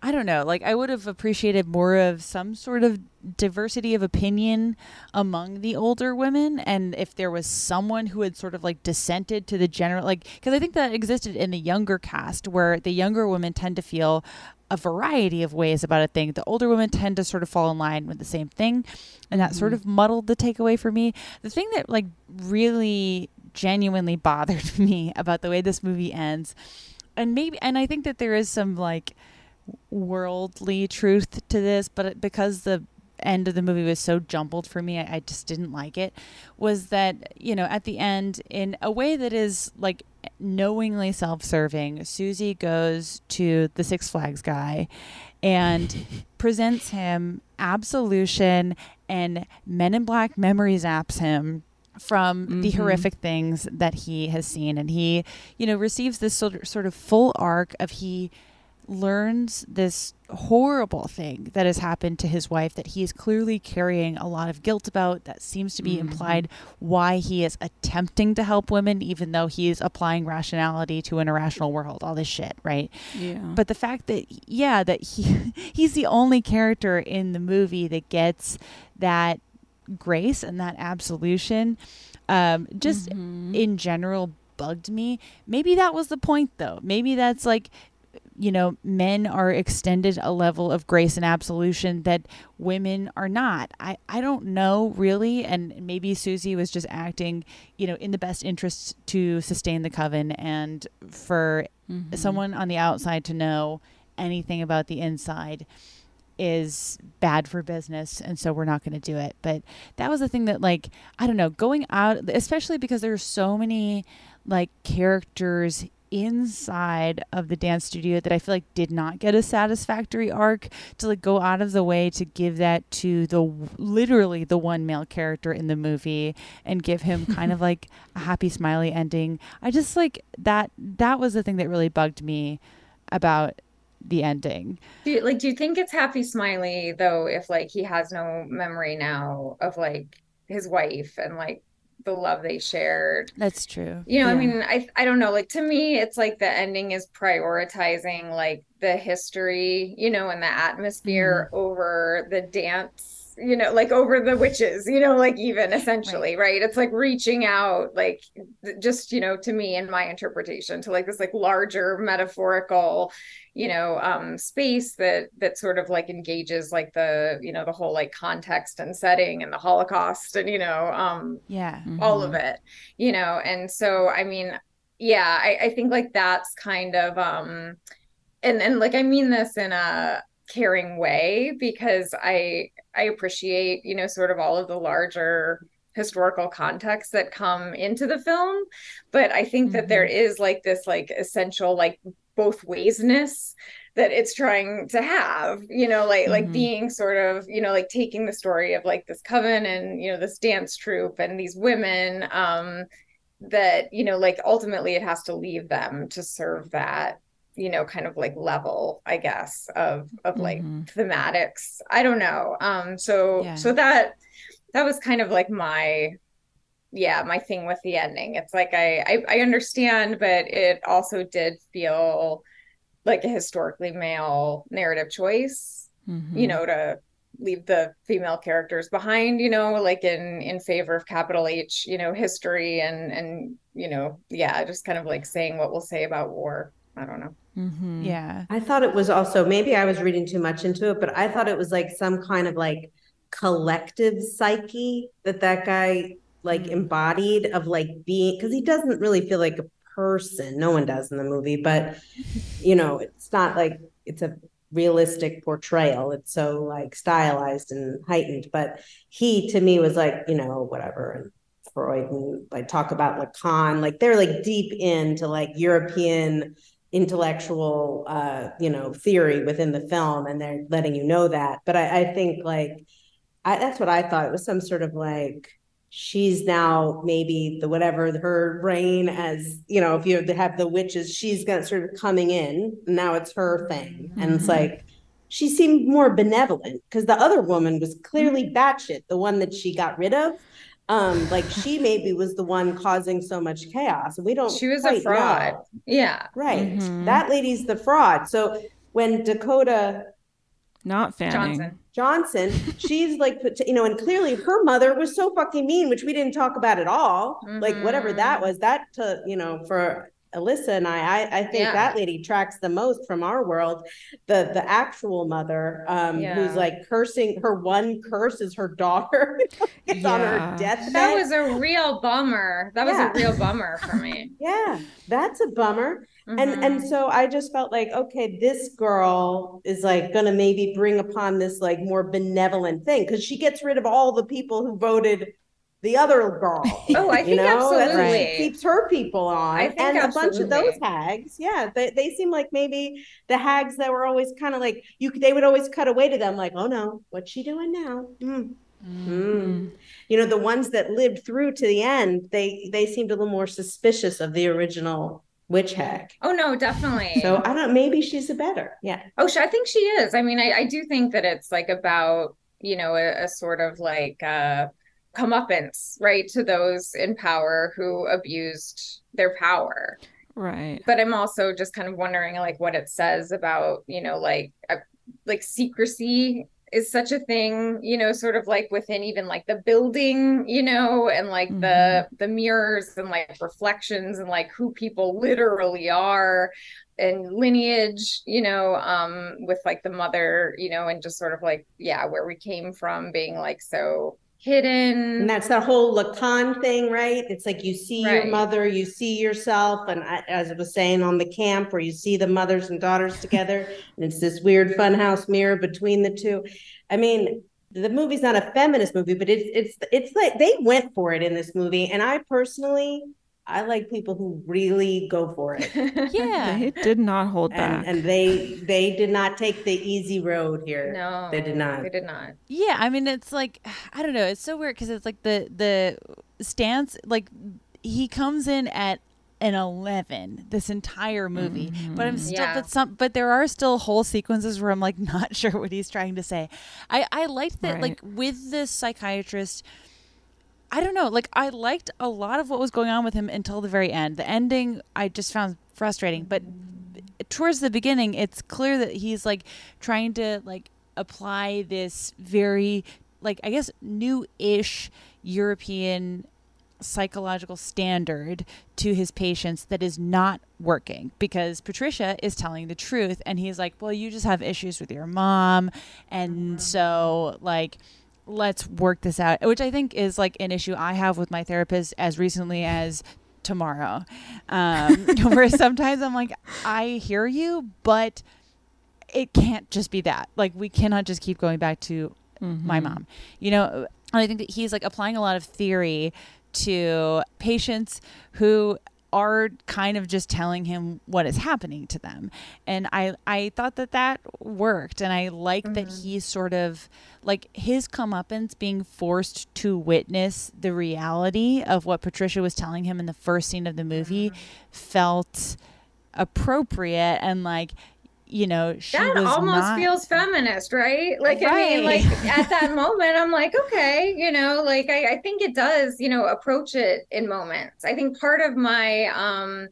I don't know, like I would have appreciated more of some sort of diversity of opinion among the older women. And if there was someone who had sort of like dissented to the general, like, because I think that existed in the younger cast where the younger women tend to feel a variety of ways about a thing. The older women tend to sort of fall in line with the same thing. And that sort Mhm. of muddled the takeaway for me. The thing that like really genuinely bothered me about the way this movie ends and maybe and I think that there is some like worldly truth to this, but because the end of the movie was so jumbled for me, I, I just didn't like it. Was that you know at the end in a way that is like knowingly self-serving, Susie goes to the Six Flags guy and presents him absolution and Men in Black memory zaps him from the Mhm. horrific things that he has seen and he you know receives this sort of, sort of full arc of he learns this horrible thing that has happened to his wife that he is clearly carrying a lot of guilt about that seems to be Mhm. implied why he is attempting to help women even though he is applying rationality to an irrational world all this shit right yeah but the fact that yeah that he he's the only character in the movie that gets that grace and that absolution um just Mhm. in general bugged me maybe that was the point though maybe that's like you know men are extended a level of grace and absolution that women are not i i don't know really and maybe susie was just acting you know in the best interest to sustain the coven and for Mhm. someone on the outside to know anything about the inside is bad for business and so we're not going to do it but that was the thing that like i don't know going out especially because there's so many like characters inside of the dance studio that i feel like did not get a satisfactory arc to like go out of the way to give that to the literally the one male character in the movie and give him kind of like a happy smiley ending. I just like that that was the thing that really bugged me about the ending. Do you, like, do you think it's happy smiley though if like he has no memory now of like his wife and like the love they shared? that's true You know, I mean, I I don't know. Like to me, it's like the ending is prioritizing like the history, you know, and the atmosphere mm-hmm. over the dance, you know, like over the witches, you know, like even essentially, right? It's like reaching out, like th- just, you know, to me in my interpretation to like this like larger metaphorical, you know, um space that that sort of like engages like the, you know, the whole like context and setting and the Holocaust and, you know, um yeah. all of it you know? And so i mean yeah I, I think like that's kind of um and and like i mean this in a caring way because I I appreciate, you know, sort of all of the larger historical contexts that come into the film. But i think that there is like this like essential like both waysness that it's trying to have you know like like being sort of you know like taking the story of like this coven and you know this dance troupe and these women um that you know like ultimately it has to leave them to serve that you know kind of like level i guess of of like thematics. I don't know. Um so Yeah. so that that was kind of like my yeah my thing with the ending. It's like I, I i understand but it also did feel like a historically male narrative choice Mm-hmm. you know to leave the female characters behind you know like in in favor of capital h you know history and and you know yeah just kind of like saying what we'll say about war. I don't know Mm-hmm. Yeah. I thought it was also maybe I was reading too much into it, but I thought it was like some kind of like collective psyche that that guy like embodied of like being because he doesn't really feel like a person. No one does in the movie, but you know, it's not like it's a realistic portrayal. It's so like stylized and heightened. But he to me was like, you know, whatever. And Freud and like talk about Lacan, like they're like deep into like European intellectual uh you know theory within the film and they're letting you know that. But i, I think like I, that's what i thought. It was some sort of like she's now maybe the whatever her reign as you know if you have the witches she's got sort of coming in. Now it's her thing. And it's like she seemed more benevolent because the other woman was clearly batshit the one that she got rid of um like she maybe was the one causing so much chaos we don't she was a fraud know. yeah Right. That lady's the fraud. So when Dakota Not Fanning. johnson Johnson, she's like, put- you know, and clearly her mother was so fucking mean, which we didn't talk about at all. Like whatever that was, that to you know for Alissa and I, I, I think Yeah. that lady tracks the most from our world. The the actual mother, um, Yeah. who's like cursing. Her one curse is her daughter. it's on her Yeah. deathbed. that was a real bummer that was a real bummer for me Yeah, that's a bummer. And and Mhm. so I just felt like, okay, this girl is like gonna maybe bring upon this like more benevolent thing because she gets rid of all the people who voted the other girl. Oh, I think know? Absolutely. keeps her people on. I think and a bunch of those hags, yeah, they, they seem like maybe the hags that were always kind of like you. They would always cut away to them, like, oh no, what's she doing now? Mm. Mm. You know, the ones that lived through to the end, they they seemed a little more suspicious of the original witch hag. oh no definitely So I don't. Maybe she's a better. Yeah. Oh, I think she is. I mean, I, I do think that it's like about, you know, a, a sort of like uh comeuppance, right, to those in power who abused their power. Right. But I'm also just kind of wondering like what it says about, you know, like uh, like secrecy is such a thing, you know, sort of like within even like the building, you know, and like the the mirrors and like reflections and like who people literally are and lineage, you know, um with like the mother, you know, and just sort of like yeah, where we came from being like so hidden. And that's that whole Lacan thing, right? It's like you see your mother, you see yourself, and I, as I was saying on the camp, where you see the mothers and daughters together, and it's this weird funhouse mirror between the two. I mean, the movie's not a feminist movie, but it's it's it's like they went for it in this movie, and I personally, I like people who really go for it. Yeah. They did not hold back. and, and they they did not take the easy road here. no, they did not. They did not. Yeah, I mean it's like I don't know, it's so weird because it's like the the stance like he comes in at an 11 this entire movie mm-hmm. but i'm still Yeah. but some but there are still whole sequences where i'm like not sure what he's trying to say i i liked that like with the psychiatrist I don't know. Like I liked a lot of what was going on with him until the very end. The ending I just found frustrating, but towards the beginning it's clear that he's like trying to like apply this very like I guess new-ish European psychological standard to his patients that is not working because Patricia is telling the truth and he's like, "Well, you just have issues with your mom." And mm-hmm. so like let's work this out, which I think is like an issue I have with my therapist as recently as tomorrow. Um, where sometimes I'm like, I hear you, but it can't just be that. Like we cannot just keep going back to my mom. You know, and I think that he's like applying a lot of theory to patients who are kind of just telling him what is happening to them. And i i thought that that worked. And i like that mm-hmm. he's sort of like his comeuppance being forced to witness the reality of what patricia was telling him in the first scene of the movie mm-hmm. felt appropriate and like you know she that almost not, feels feminist, right? Like I mean, like at that moment, I'm like, okay, you know, like I, I think it does, you know, approach it in moments. I think part of my um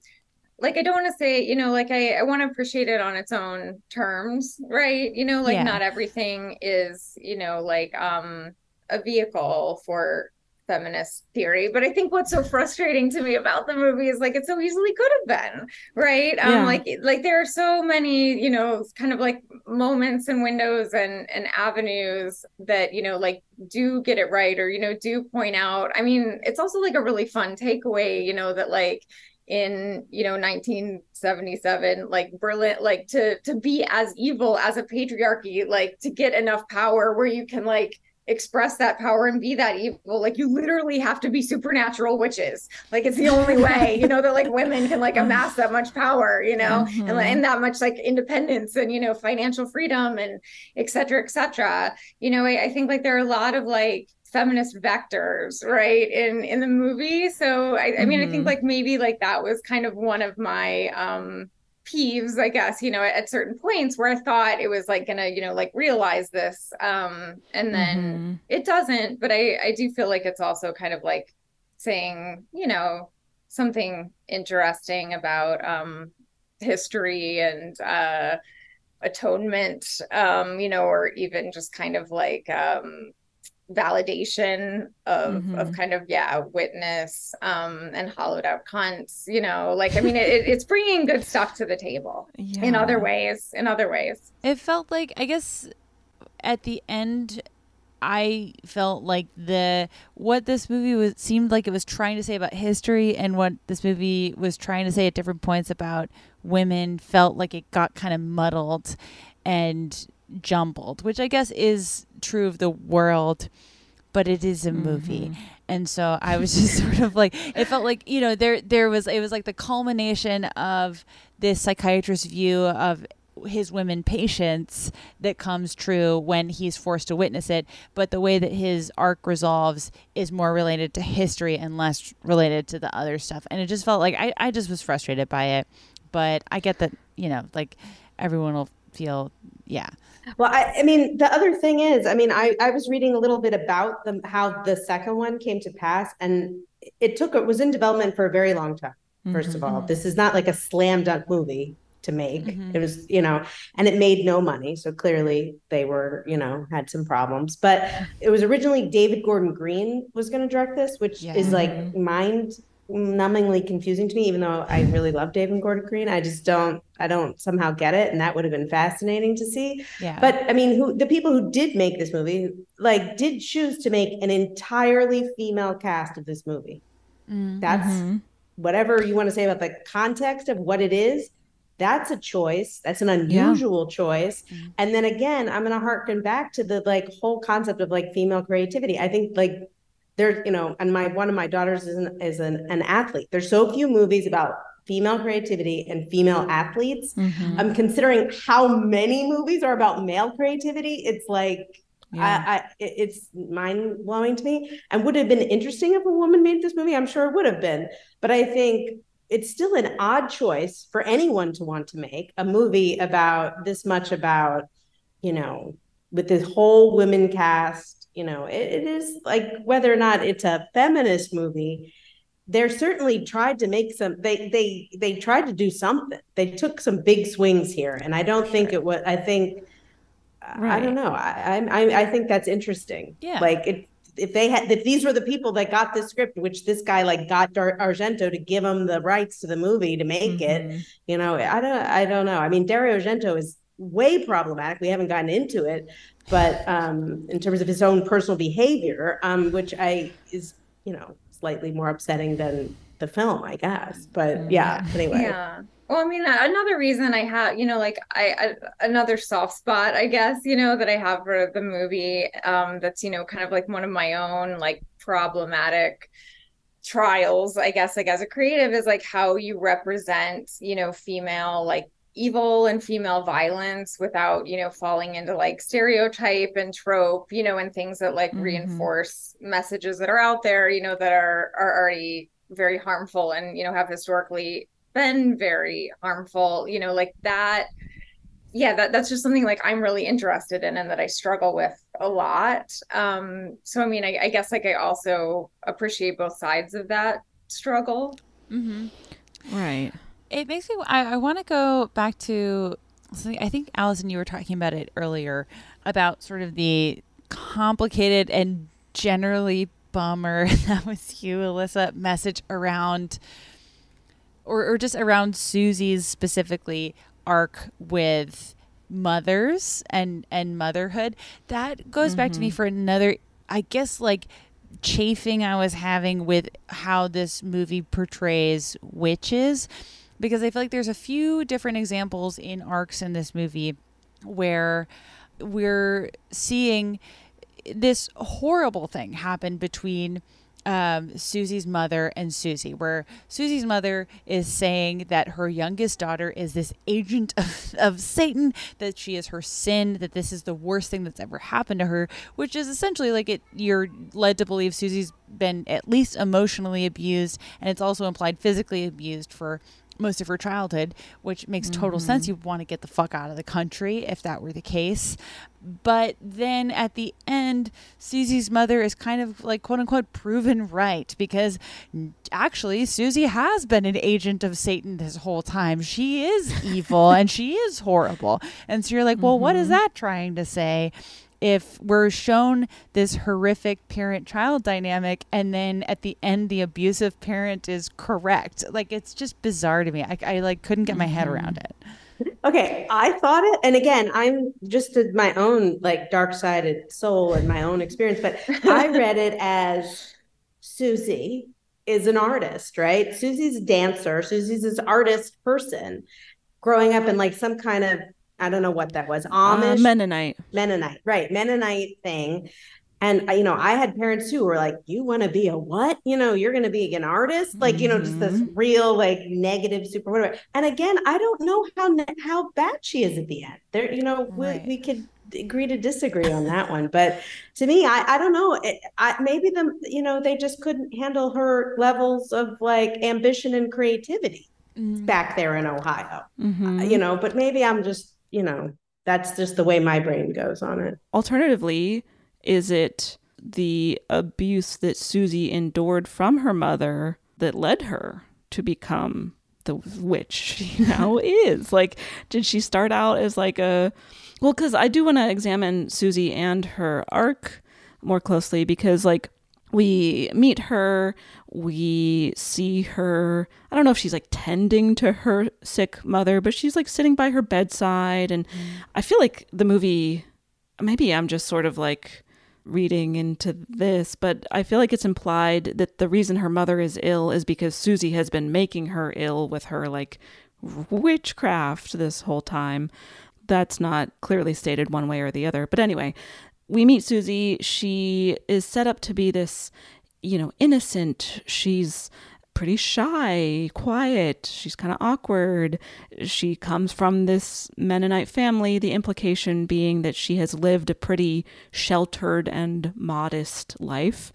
like I don't want to say, you know, like I, I want to appreciate it on its own terms, right? You know, like Yeah. not everything is, you know, like um a vehicle for feminist theory. But I think what's so frustrating to me about the movie is like it so easily could have been, right? Um Yeah. like like there are so many, you know, kind of like moments and windows and and avenues that, you know, like do get it right or, you know, do point out. I mean, it's also like a really fun takeaway, you know, that like in you know 1977 like berlin like to to be as evil as a patriarchy like to get enough power where you can like express that power and be that evil. Like you literally have to be supernatural witches. Like it's the only way you know that like women can like amass that much power you know and, and that much like independence and you know financial freedom and et cetera et cetera. You know I, I think like there are a lot of like feminist vectors right in in the movie. So i, I mean i think Mhm. like maybe like that was kind of one of my um peeves i guess you know at, at certain points where i thought it was like gonna you know like realize this um and then it doesn't but i i do feel like it's also kind of like saying you know something interesting about um history and uh atonement um you know or even just kind of like um validation of of kind of yeah witness um and hollowed out cunts you know like i mean it, it's bringing good stuff to the table in other ways in other ways. It felt like I guess at the end I felt like the what this movie was seemed like it was trying to say about history and what this movie was trying to say at different points about women felt like it got kind of muddled and jumbled, which I guess is true of the world, but it is a movie. Mm-hmm. And so I was just sort of like it felt like, you know, there there was it was like the culmination of this psychiatrist's view of his women patients that comes true when he's forced to witness it. But the way that his arc resolves is more related to history and less related to the other stuff. And it just felt like I, I just was frustrated by it. But i get that you know like everyone will feel yeah Well, I, I mean, the other thing is, I mean, I, I was reading a little bit about the how the second one came to pass, and it took it was in development for a very long time. 1st of all, mm-hmm. this is not like a slam dunk movie to make. Mm-hmm. It was, you know, and it made no money, so clearly they were, you know, had some problems. But it was originally David Gordon Green was going to direct this, which is like mind numbingly confusing to me even though i really love david gordon green. I just don't i don't somehow get it and that would have been fascinating to see. Yeah. but i mean who the people who did make this movie like did choose to make an entirely female cast of this movie. Mm-hmm. That's whatever you want to say about the context of what it is that's a choice. That's an unusual choice. Mm-hmm. And then again i'm going to harken back to the like whole concept of like female creativity. I think like there you know and my one of my daughters is an, is an, an athlete. There's so few movies about female creativity and female athletes. Mm-hmm. I'm considering how many movies are about male creativity. It's like Yeah. I, I it's mind blowing to me. And would have been interesting if a woman made this movie? I'm sure it would have been. But i think it's still an odd choice for anyone to want to make a movie about this much about you know with this whole women cast you know it, it is like whether or not it's a feminist movie they're certainly tried to make some they they they tried to do something. They took some big swings here and i don't think it was i think i don't know. I, I i think that's interesting. Yeah. like it if they had if these were the people that got the script which this guy like got Dar- argento to give him the rights to the movie to make it mm-hmm. you know i don't i don't know. I mean dario argento is way problematic. We haven't gotten into it but um in terms of his own personal behavior um which i is you know slightly more upsetting than the film i guess. But yeah anyway. Yeah. Well, I mean, another reason I have, you know, like I, I another soft spot, I guess, you know, that I have for the movie, um, that's, you know, kind of like one of my own like problematic trials, I guess, like as a creative is like how you represent, you know, female like evil and female violence without, you know, falling into like stereotype and trope, you know, and things that like Mhm. reinforce messages that are out there, you know, that are are already very harmful and, you know, have historically been very harmful, you know, like that yeah, that that's just something like I'm really interested in and that I struggle with a lot. Um, so I mean, I, I guess like I also appreciate both sides of that struggle. Mm-hmm. Right. It makes me. I, I want to go back to something. I think Alyson, you were talking about it earlier about sort of the complicated and generally bummer that was you, Alissa, message around, or or just around Susie's specifically arc with mothers and and motherhood. That goes back to me Mhm. for another. I guess like chafing I was having with how this movie portrays witches because I feel like there's a few different examples in arcs in this movie where we're seeing this horrible thing happen between um, Susie's mother and Susie, where Susie's mother is saying that her youngest daughter is this agent of, of Satan, that she is her sin, that this is the worst thing that's ever happened to her, which is essentially like it. You're led to believe Susie's been at least emotionally abused, and it's also implied physically abused for most of her childhood, which makes total sense. Mm-hmm. You'd want to get the fuck out of the country if that were the case. But then at the end, Susie's mother is kind of like quote unquote proven right because actually Susie has been an agent of Satan this whole time. She is evil and she is horrible. And so you're like, well, what is mm-hmm. that trying to say? If we're shown this horrific parent child dynamic and then at the end the abusive parent is correct like it's just bizarre to me i, I like couldn't get my head around it Okay, I thought it, and again, I'm just a- my own like dark-sided soul and my own experience, but I read it as Susie is an artist, right? Susie's a dancer. Susie's this artist person growing up in like some kind of I don't know what that was, Uh, Amish Mennonite. Mennonite, right? Mennonite thing. And uh, you know, I had parents who were like, "You want to be a what? You know, you're going to be an artist, like you know, just this real like negative super whatever." And again, I don't know how how bad she is at the end. There, you know, we, we could agree to disagree on that one, but to me, I I don't know. It, I maybe the you know they just couldn't handle her levels of like ambition and creativity back there in Ohio, Mhm. you know. But maybe I'm just you know that's just the way my brain goes on it. Alternatively, is it the abuse that Susie endured from her mother that led her to become the witch she now is? Like, did she start out as like a. Well, because I do want to examine Susie and her arc more closely because, like, we meet her, we see her. I don't know if she's like tending to her sick mother, but she's like sitting by her bedside. And I feel like the movie, maybe I'm just sort of like reading into this, but I feel like it's implied that the reason her mother is ill is because Susie has been making her ill with her like witchcraft this whole time. That's not clearly stated one way or the other. But anyway, we meet Susie. She is set up to be this, you know, innocent. She's pretty shy, quiet. She's kind of awkward. She comes from this Mennonite family, the implication being that she has lived a pretty sheltered and modest life.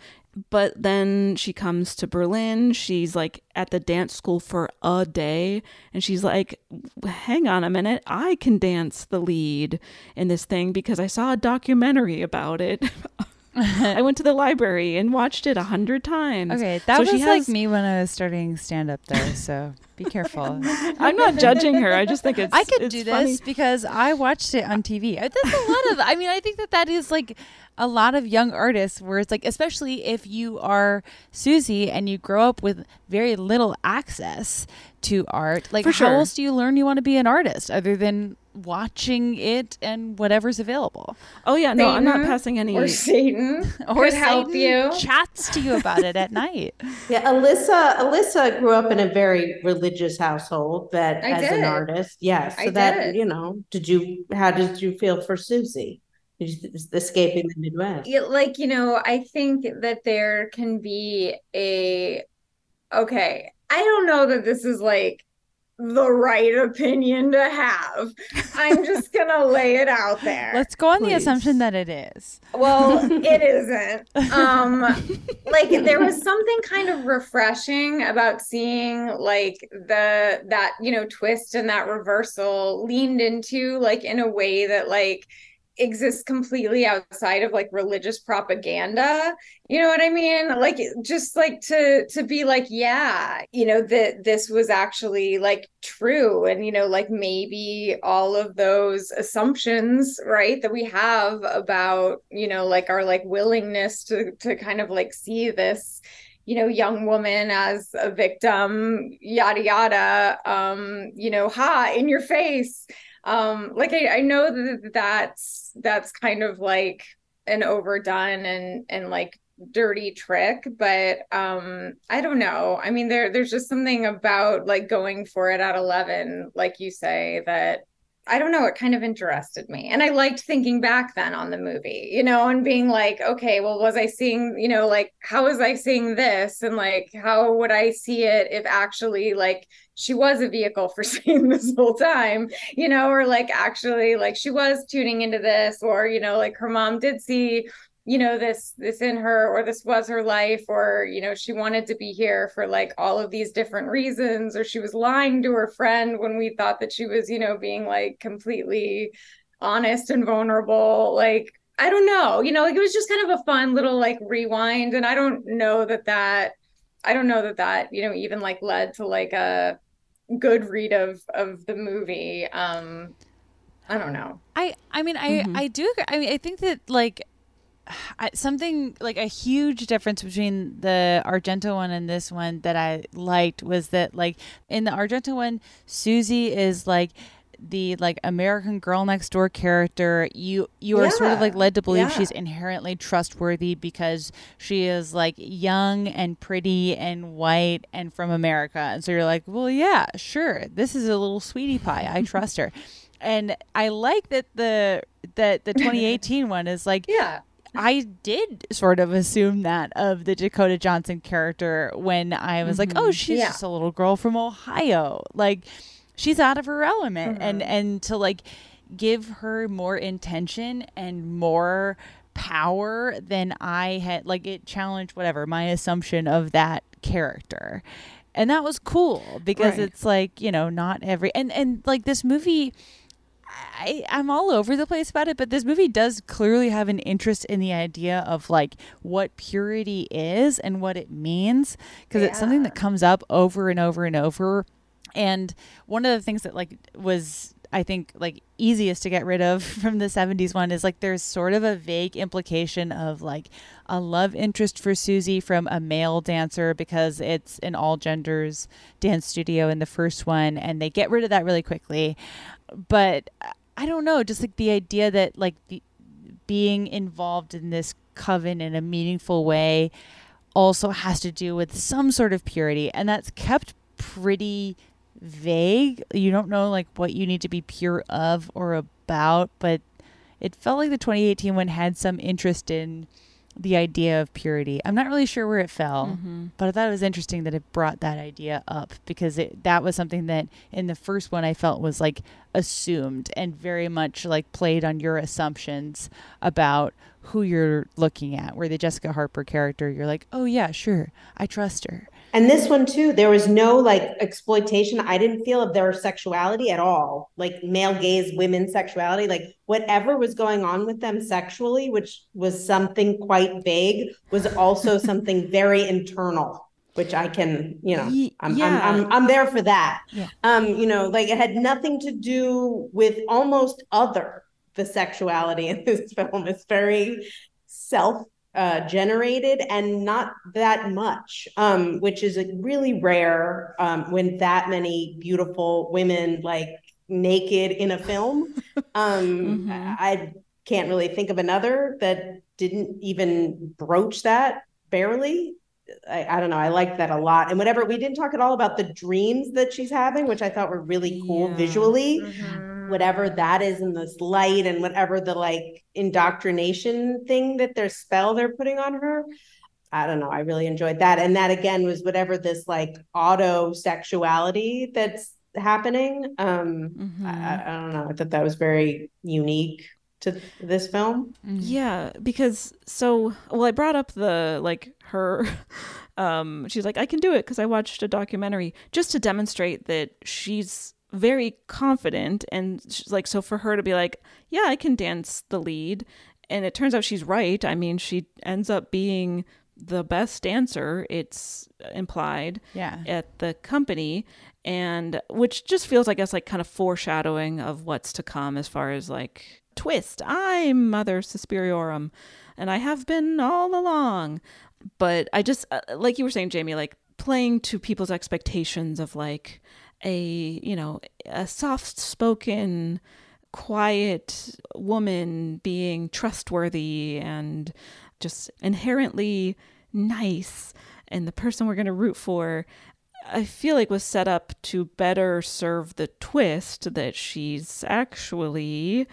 But then she comes to Berlin. She's like at the dance school for a day. And she's like, hang on a minute. I can dance the lead in this thing because I saw a documentary about it. I went to the library and watched it a hundred times. okay that So was she like me when i was starting stand up though so be careful I'm not judging her. I just think it's. I could it's do funny. this because I watched it on TV. That's a lot of. I mean, I think that that is like a lot of young artists where it's like, especially if you are Susie and you grow up with very little access to art. Like, For how sure. else do you learn you want to be an artist other than watching it and whatever's available. Oh yeah, no, I'm not passing any. or Satan Or could help you. chats to you about it at night. Yeah, Alissa Alissa grew up in a very religious household that I as did. an artist. Yes. so I that did. you know, did you how did you feel for Susie? Escaping the Midwest. Yeah, like you know i think that there can be a okay i don't know that this is like the right opinion to have. I'm just gonna lay it out there. Let's go on the assumption that it is. well it isn't. Um like there was something kind of refreshing about seeing like the that you know twist and that reversal leaned into like in a way that like exists completely outside of like religious propaganda. You know what i mean? Like just like to to be like yeah you know that this was actually like true. And you know like maybe all of those assumptions right that we have about you know like our like willingness to to kind of like see this you know young woman as a victim yada yada um you know ha in your face um like I, I know that that's that's kind of like an overdone and and like dirty trick but um i don't know. I mean there there's just something about like going for it at 11 like you say that I don't know, it kind of interested me. And I liked thinking back then on the movie, you know, and being like, okay, well, was I seeing, you know, like, how was I seeing this? And like, how would I see it if actually, like, she was a vehicle for seeing this whole time, you know, or like, actually, like, she was tuning into this, or, you know, like her mom did see you know this this in her or this was her life or you know she wanted to be here for like all of these different reasons or she was lying to her friend when we thought that she was you know being like completely honest and vulnerable like i don't know you know like it was just kind of a fun little like rewind and i don't know that that i don't know that that you know even like led to like a good read of of the movie um i don't know I I mean I Mhm. I do agree. I mean I think that like I, something like a huge difference between the Argento one and this one that I liked was that like in the Argento one Susie is like the like American girl next door character. You you are sort of like led to believe yeah. she's inherently trustworthy because she is like young and pretty and white and from America. And so you're like well yeah sure. This is a little sweetie pie. I trust her. And I like that the that the 2018 one is like yeah I did sort of assume that of the Dakota Johnson character when I was like, mm-hmm. oh, she's Yeah. just a little girl from Ohio. Like she's out of her element and mm-hmm. and to like give her more intention and more power than I had like it challenged whatever my assumption of that character. And that was cool because Right. it's like, you know, not every and and like this movie I, I'm all over the place about it, but this movie does clearly have an interest in the idea of like what purity is and what it means because it's something that comes up over and over and over. And one of the things that like was I think like easiest to get rid of from the 70s one is like there's sort of a vague implication of like a love interest for Susie from a male dancer because it's an all genders dance studio in the first one and they get rid of that really quickly but I don't know, just like the idea that like the, being involved in this coven in a meaningful way also has to do with some sort of purity, and that's kept pretty vague. You don't know like what you need to be pure of or about, but it felt like the 2018 one had some interest in the idea of purity. I'm not really sure where it fell, mm-hmm. but I thought it was interesting that it brought that idea up because it that was something that in the first one I felt was like assumed and very much like played on your assumptions about who you're looking at. Where the Jessica Harper character, you're like, "Oh yeah, sure. I trust her." And this one too, there was no like exploitation. I didn't feel of their sexuality at all, like male gaze, women's sexuality, like whatever was going on with them sexually, which was something quite vague, was also something very internal, which I can, you know, I'm, yeah. I'm, I'm, I'm there for that. Yeah. Um, you know, like it had nothing to do with almost other the sexuality in this film. It's very self uh, generated and not that much, um, which is a really rare um, when that many beautiful women like naked in a film. Um, Mhm. I can't really think of another that didn't even broach that barely. I, I don't know. I liked that a lot. And whatever, we didn't talk at all about the dreams that she's having, which I thought were really cool Yeah. visually. Mhm. Whatever that is in this light and whatever the like indoctrination thing that their spell they're putting on her. I don't know. I really enjoyed that. And that again was whatever this like auto sexuality that's happening. Um, Mhm. I, I don't know. I thought that was very unique to this film. Yeah, because so well, I brought up the like her. Um, she's like, I can do it because I watched a documentary just to demonstrate that she's very confident and she's like so for her to be like, yeah, I can dance the lead, and it turns out she's right. I mean, she ends up being the best dancer. It's implied Yeah. at the company and which just feels i guess like kind of foreshadowing of what's to come as far as like twist i'm mother suspiriorum and i have been all along but i just uh, like you were saying jamie like playing to people's expectations of like a you know a soft spoken quiet woman being trustworthy and just inherently nice and the person we're going to root for I feel like was set up to better serve the twist that she's actually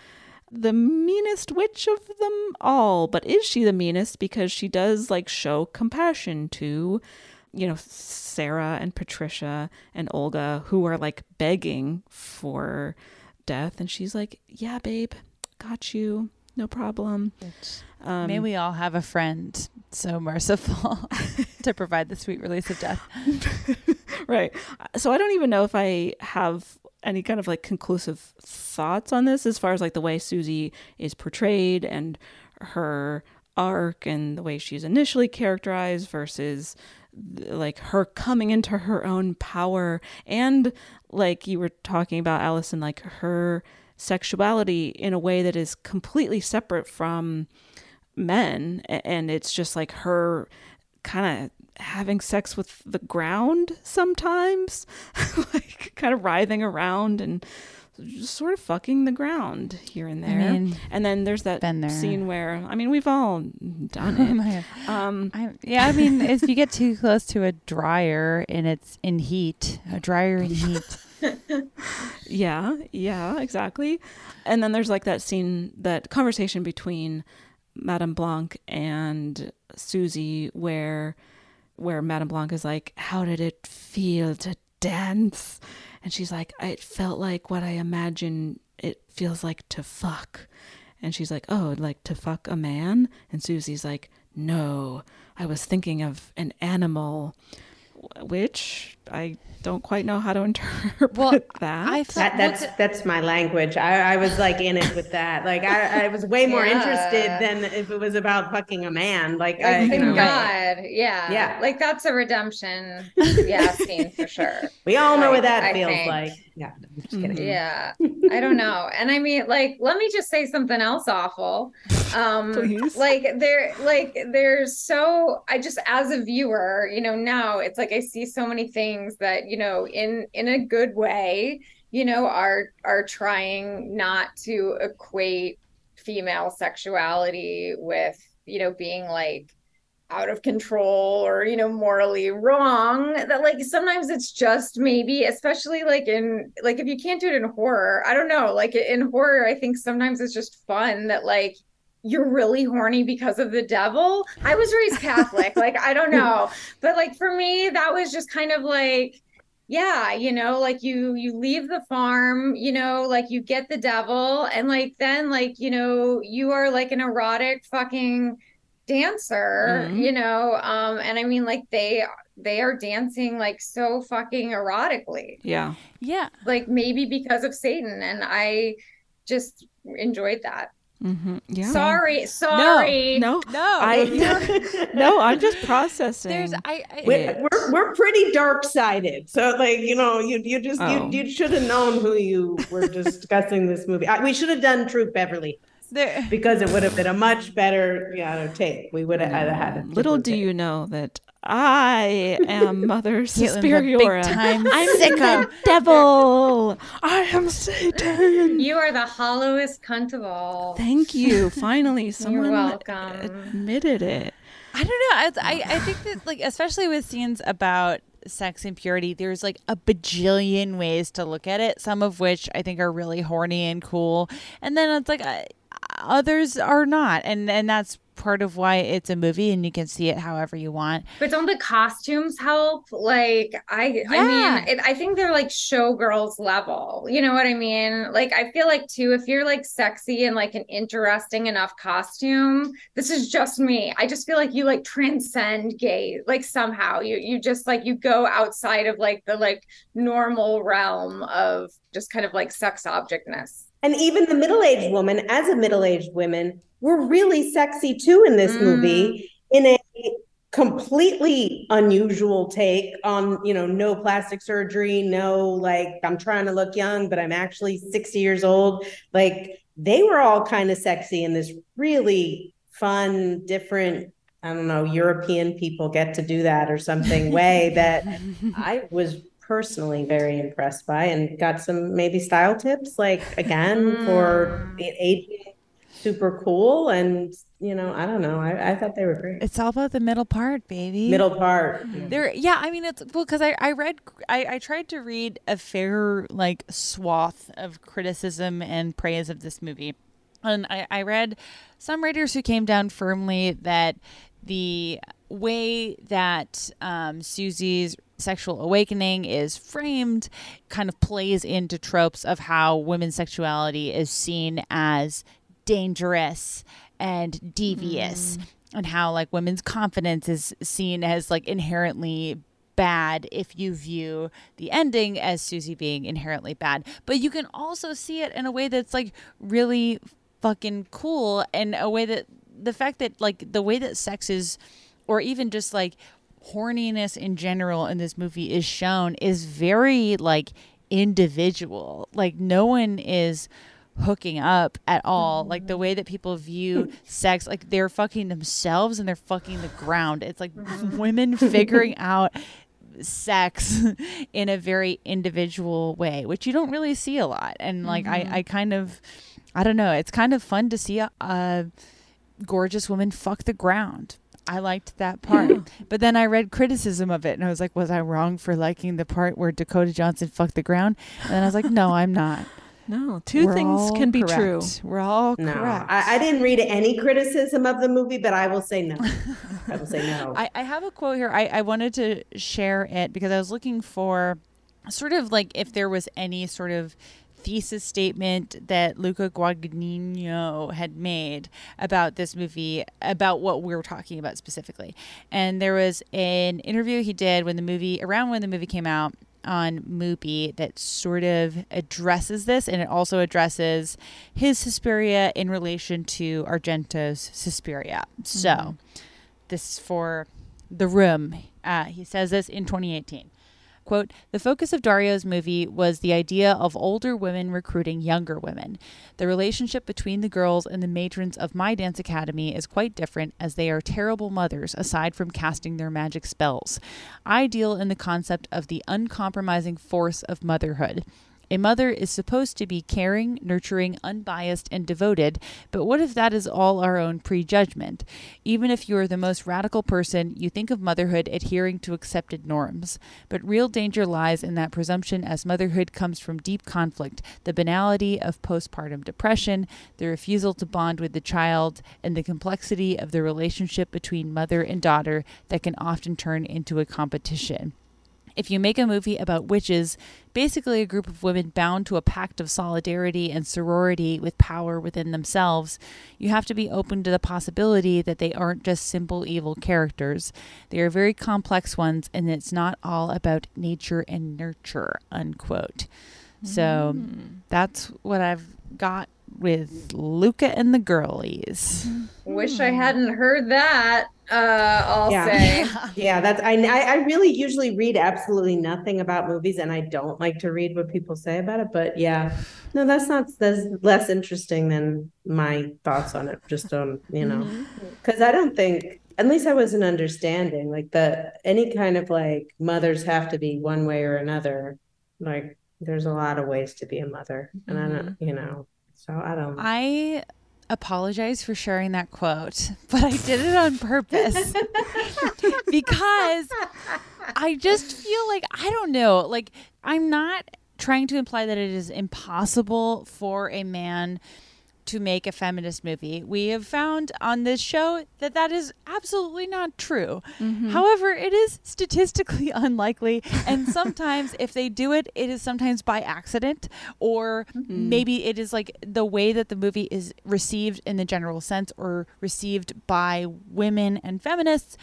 the meanest witch of them all. But is she the meanest because she does like show compassion to, you know, Sarah and Patricia and Olga who are like begging for death and she's like, "Yeah, babe, got you. No problem." Um, May we all have a friend so merciful to provide the sweet release of death. right. So I don't even know if I have any kind of like conclusive thoughts on this as far as like the way Susie is portrayed and her arc and the way she's initially characterized versus like her coming into her own power and like you were talking about Allison like her sexuality in a way that is completely separate from men. And it's just like her kind of having sex with the ground sometimes like kind of writhing around and just sort of fucking the ground here and I there mean, and then there's that scene where i mean we've all done it um I, yeah, I mean, if you get too close to a dryer and it's in heat, a dryer in heat. Yeah, yeah, exactly. And then there's like that scene, that conversation between Madame Blanc and Susie where where Madame Blanc is like, How did it feel to dance? And she's like, It felt like what I imagine it feels like to fuck. And she's like, Oh, like to fuck a man? And Susie's like, No, I was thinking of an animal which I don't quite know how to interpret Well, that. I That, thought that's that's my language. I, I was like in it with that. Like I, I was way more Yeah. interested than if it was about fucking a man. Like, Like, I, you thank know, God. Yeah. Yeah. Like that's a redemption. Yeah, scene for sure. we all know what that I feels think. like. Yeah, I'm just kidding. Yeah. I don't know. And I mean, like, let me just say something else awful. Um Please. like there like there's so I just as a viewer, you know, now it's like I see so many things that, you know, in in a good way, you know, are are trying not to equate female sexuality with, you know, being like out of control or you know morally wrong that like sometimes it's just maybe especially like in like if you can't do it in horror i don't know like in horror i think sometimes it's just fun that like you're really horny because of the devil. I was raised catholic like i don't know. But like for me that was just kind of like yeah you know like you you leave the farm you know like you get the devil. And like then like you know you are like an erotic fucking dancer Mhm. you know? Um and i mean like they they are dancing like so fucking erotically. Yeah. Yeah. like maybe because of satan. And i just enjoyed that hmm Yeah. sorry sorry No, No. I no, I'm just processing. There's I, I We're, we're, we're pretty dark sided. So like, you know, you you just Oh. you, you should have known who you were discussing this movie. I, we should have done Troop Beverly there. because it would have been a much better, you know, take. We would have had a Little do different you know that I am Mother Caitlin, the Superiora. I'm sicko. the devil. I am Satan. You are the hollowest cunt of all. Thank you. Finally, someone welcome. admitted it. I don't know. I, I I think that like especially with scenes about sex and purity, there's like a bajillion ways to look at it. Some of which I think are really horny and cool, and then it's like uh, others are not, and and that's part of why it's a movie and you can see it however you want. But don't the costumes help? Like I yeah. I mean, it, I think they're like showgirls level. You know what I mean? Like I feel like too if you're like sexy and like an interesting enough costume, this is just me. I just feel like you like transcend gay like somehow. You you just like you go outside of like the like normal realm of just kind of like sex objectness. And even the middle-aged woman, as a middle-aged woman, were really sexy too in this movie mm. in a completely unusual take on, you know, no plastic surgery, no like I'm trying to look young, but I'm actually 60 years old. Like they were all kind of sexy in this really fun, different, I don't know, European people get to do that or something way that I was personally very impressed by and got some maybe style tips like again for the aging super cool and you know i don't know i, I thought they were great It's all about the middle part, baby. middle part There, yeah. I mean, it's well because I I read I I tried to read a fair like swath of criticism and praise of this movie, and I I read some writers who came down firmly that the way that um, Susie's sexual awakening is framed kind of plays into tropes of how women's sexuality is seen as dangerous and devious mm. and how like women's confidence is seen as like inherently bad if you view the ending as Susie being inherently bad. But you can also see it in a way that's like really fucking cool and a way that the fact that like the way that sex is or even just like horniness in general in this movie is shown is very like individual. Like no one is hooking up at all. Like the way that people view sex, like they're fucking themselves and they're fucking the ground. It's like women figuring out sex in a very individual way, which you don't really see a lot. And like I, mm-hmm. I kind of I don't know, it's kind of fun to see a, a gorgeous woman fuck the ground. I liked that part. But then I read criticism of it and I was like, was I wrong for liking the part where Dakota Johnson fucked the ground? And then I was like, no, I'm not. No, two We're things can be correct. true. We're all no correct. I, I didn't read any criticism of the movie but i will say no i will say no I, I have a quote here. I, I wanted to share it because I was looking for sort of like if there was any sort of thesis statement that Luca Guadagnino had made about this movie, about what we're talking about specifically. And there was an interview he did when the movie, around when the movie came out on Mubi that sort of addresses this and it also addresses his Suspiria in relation to Argento's Suspiria. So this is for the room. Uh, he says this in 2018. Quote, the focus of Dario's movie was the idea of older women recruiting younger women. The relationship between the girls and the matrons of my dance academy is quite different as they are terrible mothers aside from casting their magic spells. I deal in the concept of the uncompromising force of motherhood. A mother is supposed to be caring, nurturing, unbiased, and devoted, but what if that is all our own prejudgment? Even if you are the most radical person, you think of motherhood adhering to accepted norms. But real danger lies in that presumption as motherhood comes from deep conflict, the banality of postpartum depression, the refusal to bond with the child, and the complexity of the relationship between mother and daughter that can often turn into a competition if you make a movie about witches, basically a group of women bound to a pact of solidarity and sorority with power within themselves, you have to be open to the possibility that they aren't just simple evil characters. They are very complex ones, and it's not all about nature and nurture, unquote. So mm. that's what I've got with Luca and the girlies. Mm-hmm. Wish I hadn't heard that. Uh, I'll Yeah. say. yeah that's I, I I really usually read absolutely nothing about movies and i don't like to read what people say about it but yeah no that's not that's less interesting than my thoughts on it just on you know because i don't think at least I wasn't understanding like the any kind of like mothers have to be one way or another. Like there's a lot of ways to be a mother, and I don't, you know, so I don't. I apologize for sharing that quote, but I did it on purpose because I just feel like I don't know, like I'm not trying to imply that it is impossible for a man to make a feminist movie. We have found on this show that that is absolutely not true. Mm-hmm. However, it is statistically unlikely. And sometimes, if they do it, it is sometimes by accident, or mm-hmm. maybe it is like the way that the movie is received in the general sense or received by women and feminists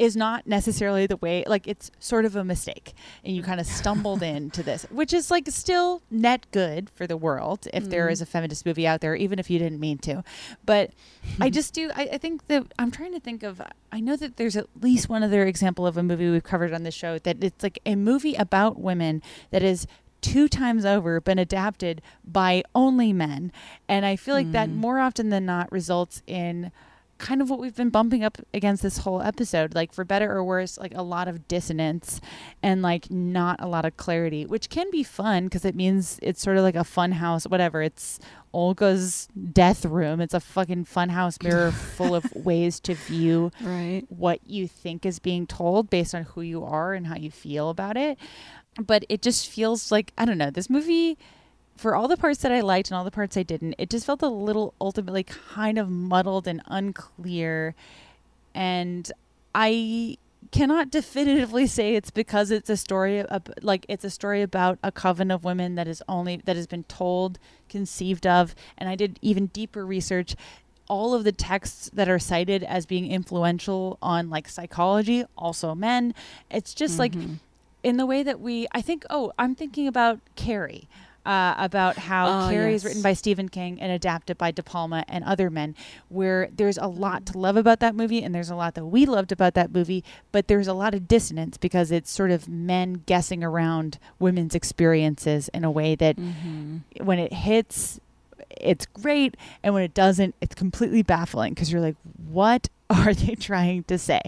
is not necessarily the way like it's sort of a mistake and you kind of stumbled into this which is like still net good for the world if there mm. is a feminist movie out there even if you didn't mean to. But i just do I, I think that i'm trying to think of i know that there's at least one other example of a movie we've covered on the show that it's like a movie about women that is two times over been adapted by only men and i feel like that mm. more often than not results in kind of what we've been bumping up against this whole episode like for better or worse like a lot of dissonance and like not a lot of clarity which can be fun because it means it's sort of like a fun house whatever. It's olga's death room. It's a fucking fun house mirror full of ways to view Right. what you think is being told based on who you are and how you feel about it. But it just feels like i don't know this movie for all the parts that I liked and all the parts I didn't, it just felt a little ultimately kind of muddled and unclear. And I cannot definitively say it's because it's a story of, like it's a story about a coven of women that is only that has been told, conceived of, and I did even deeper research. All of the texts that are cited as being influential on like psychology, also men. It's just like mm-hmm. in the way that we I think oh, I'm thinking about Carrie. Uh, about how Oh, Carrie is written by Stephen King and adapted by De Palma and other men, where there's a lot to love about that movie and there's a lot that we loved about that movie, but there's a lot of dissonance because it's sort of men guessing around women's experiences in a way that mm-hmm. when it hits, it's great, and when it doesn't, it's completely baffling because you're like, what are they trying to say?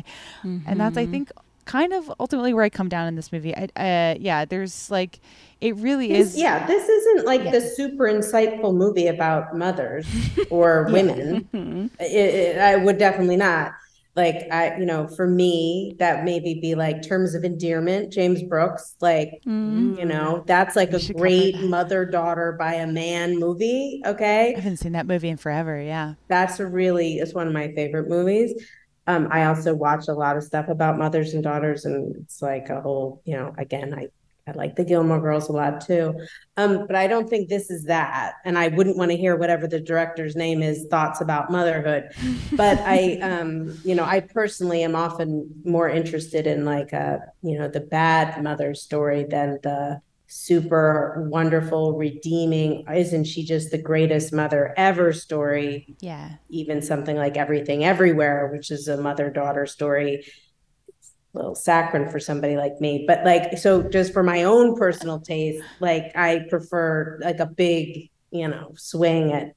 And that's, I mm-hmm. think, kind of ultimately where I come down in this movie. I, uh, yeah, there's like, it really This- is. yeah, this isn't like Yeah. the super insightful movie about mothers or women. It, it, I would definitely not. Like I, you know, for me, that maybe be like terms of endearment, James Brooks. Like, you know, that's like We a great mother daughter by a man movie. Okay, I haven't seen that movie in forever. Yeah. that's a really it's one of my favorite movies. Um, I also watch a lot of stuff about mothers and daughters, and it's like a whole, you know, again, I I like the Gilmore Girls a lot too. Um, but I don't think this is that, and I wouldn't want to hear whatever the director's name is thoughts about motherhood. But I, um, you know, I personally am often more interested in like a, you know, the bad mother story than the super wonderful, redeeming, isn't she just the greatest mother ever story? Yeah. even something like Everything Everywhere, which is a mother daughter story. It's a little saccharine for somebody like me. But like, so just for my own personal taste, like I prefer like a big, you know, swing at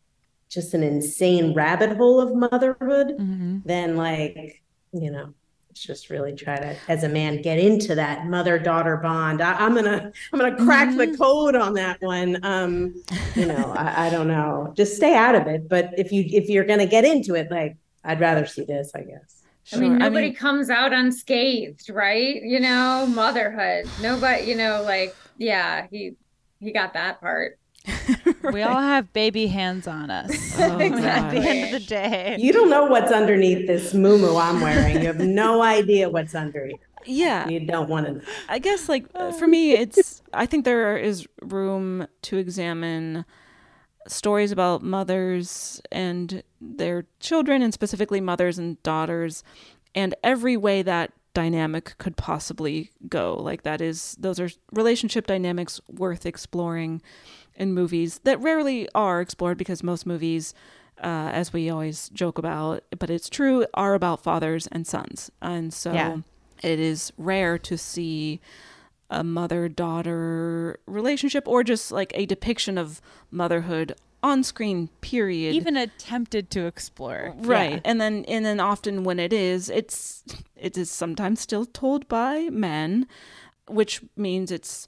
just an insane rabbit hole of motherhood Mm-hmm. than like, you know, it's just really try to, as a man, get into that mother-daughter bond. I, I'm gonna, I'm gonna crack the code on that one. Um, you know, I, I don't know. Just stay out of it. But if you if you're gonna get into it, like I'd rather see this, I guess. I mean, Sure. nobody comes out unscathed, right? You know, motherhood. Nobody, you know, like, yeah, he he got that part. We all have baby hands on us. Oh, At the end of the day. You don't know what's underneath this moo I'm wearing. You have no idea what's under here. Yeah. You don't want to know. I guess like uh, for me it's I think there is room to examine stories about mothers and their children and specifically mothers and daughters and every way that dynamic could possibly go like that is those are relationship dynamics worth exploring in movies that rarely are explored because most movies uh, as we always joke about but it's true are about fathers and sons and so Yeah. it is rare to see a mother daughter relationship or just like a depiction of motherhood on screen period Even attempted to explore. right Yeah. and then and then often when it is it's it is sometimes still told by men which means it's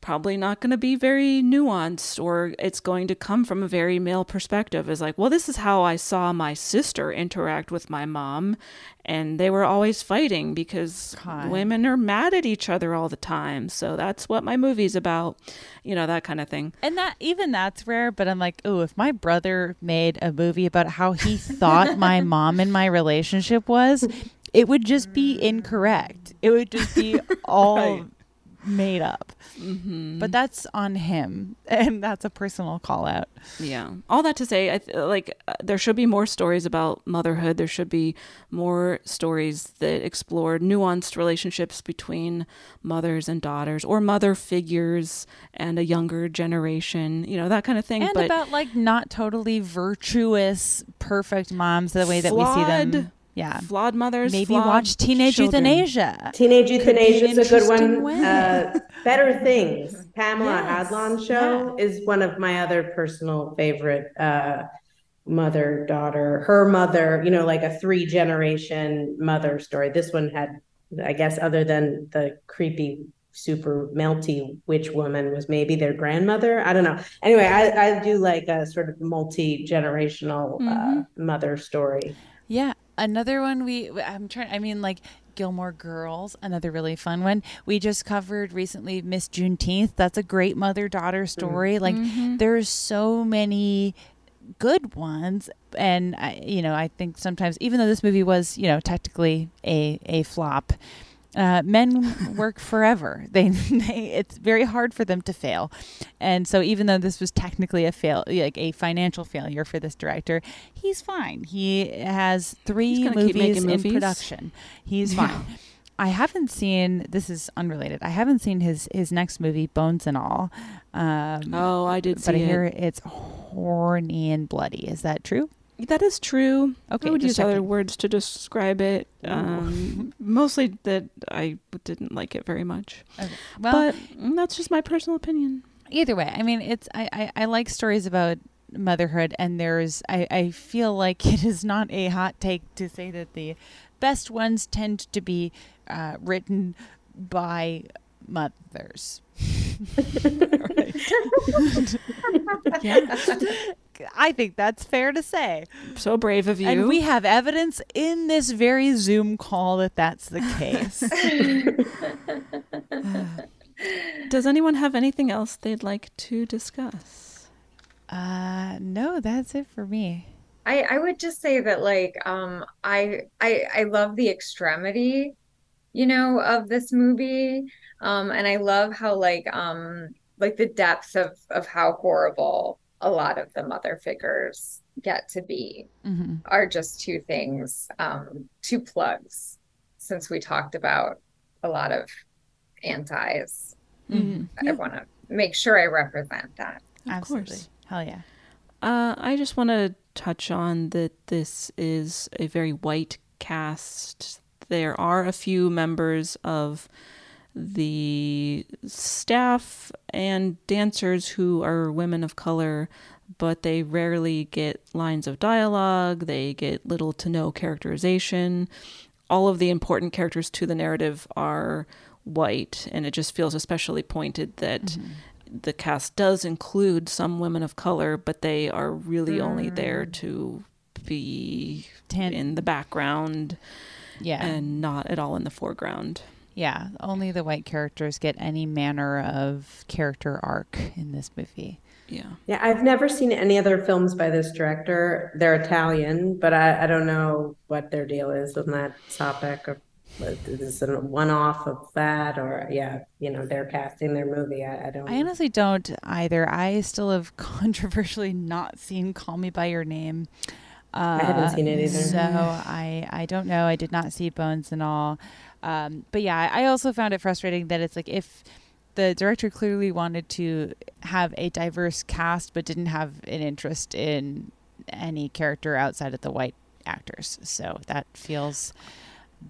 probably not going to be very nuanced or it's going to come from a very male perspective is like well this is how i saw my sister interact with my mom and they were always fighting because God. women are mad at each other all the time so that's what my movie's about you know that kind of thing And that even that's rare, but I'm like, oh, if my brother made a movie about how he thought my mom and my relationship was, it would just be mm. incorrect. It would just be all Right. Made up. But that's on him, and that's a personal call out. Yeah. All that to say, I th- like uh, there should be more stories about motherhood. There should be more stories that explore nuanced relationships between mothers and daughters, or mother figures and a younger generation. You know that kind of thing. And but about like not totally virtuous, perfect moms the way that we see them. Flawed- Yeah. flawed mothers. Maybe flawed watch Teenage children. Euthanasia. Teenage Euthanasia is a good one. Uh, Better Things, Pamela Yes, Adlon show is one of my other personal favorite uh, mother daughter. Her mother, you know, like a three generation mother story. This one had, I guess, other than the creepy super melty witch woman was maybe their grandmother. I don't know. Anyway, I, I do like a sort of multi generational uh, mother story. Yeah, another one we I'm trying I mean like Gilmore Girls, another really fun one. We just covered recently Miss Juneteenth. That's a great mother-daughter mm-hmm. story. Like mm-hmm. there's so many good ones and I, you know, I think sometimes even though this movie was, you know, technically a a flop, uh, men work forever. They, they, it's very hard for them to fail, and so even though this was technically a fail, like a financial failure for this director, he's fine. He has three gonna movies, in production. He's Yeah. fine. I haven't seen. This is unrelated. I haven't seen his his next movie, Bones and All. Um, Oh, I did but I hear it. it's horny and bloody. Is that true? That is true. Okay, I would just use other words to describe it. Um, mostly that I didn't like it very much. Okay. Well, but mm, that's just my personal opinion. either way i mean it's I, I i like stories about motherhood and there's i i feel like it is not a hot take to say that the best ones tend to be uh, written by mothers Yeah. I think that's fair to say so brave of you. and we have evidence in this very zoom call that that's the case Does anyone have anything else they'd like to discuss? uh no that's it for me I, I would just say that like um I I I love the extremity, you know, of this movie. Um and I love how like um like the depth of of how horrible a lot of the mother figures get to be mm-hmm. are just two things, um, two plugs since we talked about a lot of antis. Mm-hmm. I want to make sure I represent that. absolutely course. hell yeah Uh, I just want to touch on that this is a very white cast. There are a few members of the staff and dancers who are women of color, but they rarely get lines of dialogue. They get little to no characterization. All of the important characters to the narrative are white, and it just feels especially pointed that mm-hmm. the cast does include some women of color, but they are really only there mm. to be in the background yeah and not at all in the foreground. Yeah, only the white characters get any manner of character arc in this movie. Yeah. Yeah, I've never seen any other films by this director. They're Italian, but I, I don't know what their deal is on that topic. Or is it a one-off of that, or yeah, you know, they're casting their movie. I, I don't. I honestly don't either. I still have controversially not seen Call Me by Your Name. Uh, I haven't seen it either. So I I don't know. I did not see Bones and all. Um, but yeah, I also found it frustrating that it's like if the director clearly wanted to have a diverse cast but didn't have an interest in any character outside of the white actors. So that feels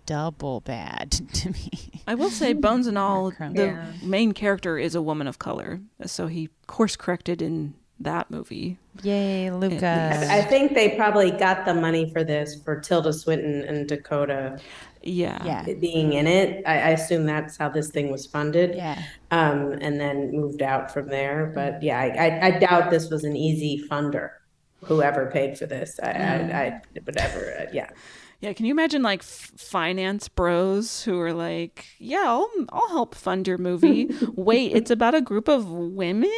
double bad to me. I will say, Bones and All, the Yeah. main character is a woman of color. So he course corrected in that movie. Yay, Luca. I think they probably got the money for this for Tilda Swinton and Dakota Yeah. yeah. being in it. I, I assume that's how this thing was funded. Yeah. Um, and then moved out from there. But yeah, I, I, I doubt this was an easy funder. Whoever paid for this, I, I, I whatever. Uh, yeah. Yeah, can you imagine like f- finance bros who are like, "Yeah, I'll I'll help fund your movie." Wait, it's about a group of women?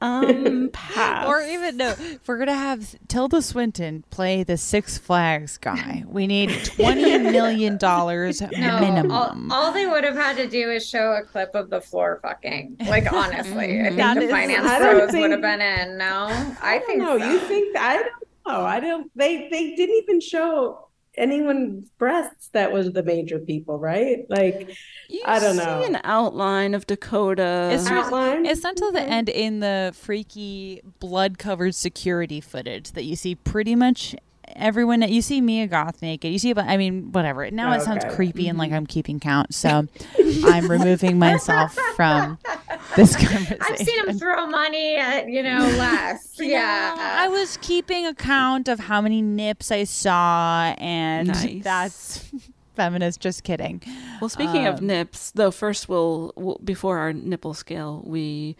Um, pass. Or even no, if we're gonna have Tilda Swinton play the Six Flags guy, we need twenty million dollars No, minimum. all, all they would have had to do is show a clip of the floor fucking. Like honestly, I think That the is- finance I don't pros think- would have been in. No, I, think No, so. you think I don't know. I don't. They they didn't even show anyone's breasts. That was the major people, right? Like You I don't see know. an outline of Dakota. It's outline. It's not till the end in the freaky blood covered security footage that you see pretty much everyone you see Mia Goth naked. You see but I mean whatever. Now it sounds Okay. creepy and like I'm keeping count. So I'm removing myself from this conversation. I've seen him throw money at you know less. yeah, I was keeping account of how many nips I saw, and Nice. that's feminist. Just kidding. Well, speaking of Um, nips, though, first we'll, we'll before our nipple scale, we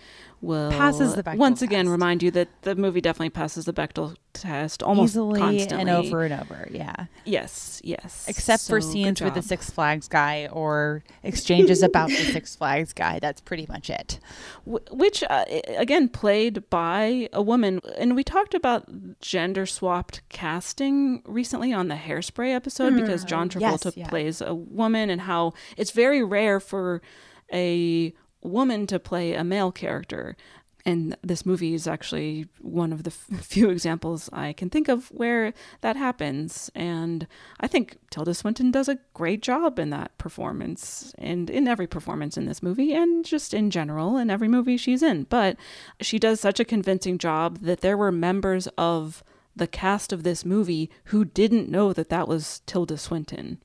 will Passes the Bechdel once again test. remind you that the movie definitely passes the Bechdel test almost Easily constantly and over and over. Yeah. Yes, yes. Except for So, good scenes with the. Six Flags guy or exchanges about the Six Flags guy. That's pretty much it. Which uh, again played by a woman and we talked about gender swapped casting recently on the hairspray episode because john Hmm. Yes, travolta yeah. plays a woman and how it's very rare for a woman to play a male character and this movie is actually one of the f- few examples I can think of where that happens. And I think Tilda Swinton does a great job in that performance and in every performance in this movie and just in general in every movie she's in. But she does such a convincing job that there were members of the cast of this movie who didn't know that that was Tilda Swinton.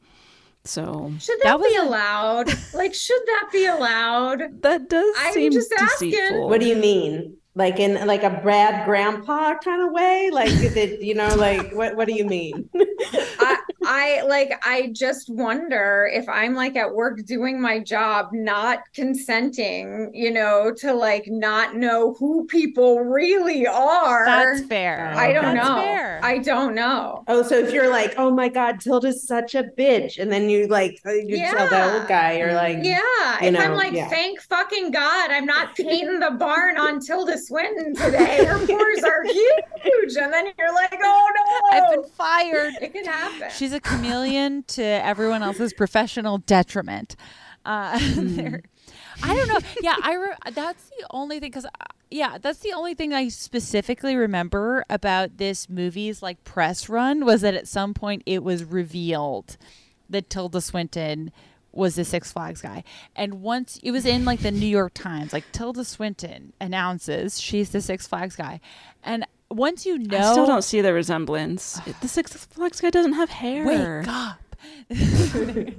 So should that, That be a- allowed? like, should that be allowed? that does I'm seem just asking. deceitful. What do you mean? Like in like a Bad Grandpa kind of way? Like that, you know, like what what do you mean? I, I like I just wonder if I'm like at work doing my job, not consenting, you know, to like not know who people really are. That's fair. I don't That's know. fair. I don't know. Oh, so if you're like, oh my God, Tilda's such a bitch, and then you like uh, you tell the Yeah. old guy, you're like, Yeah, you if I'm like, yeah. thank fucking God, I'm not painting the barn on Tilda Swinton today. Her pores are huge, and then you're like, oh no, I've been fired. It can happen. She's a chameleon to everyone else's professional detriment. Uh, there- I don't know. Yeah, I re- that's the only thing because yeah, that's the only thing I specifically remember about this movie's like press run was that at some point it was revealed that Tilda Swinton was the Six Flags guy. And once it was in like the New York Times, like Tilda Swinton announces she's the Six Flags guy. And once you know I still don't see the resemblance. the Six Flags guy doesn't have hair. Wake up.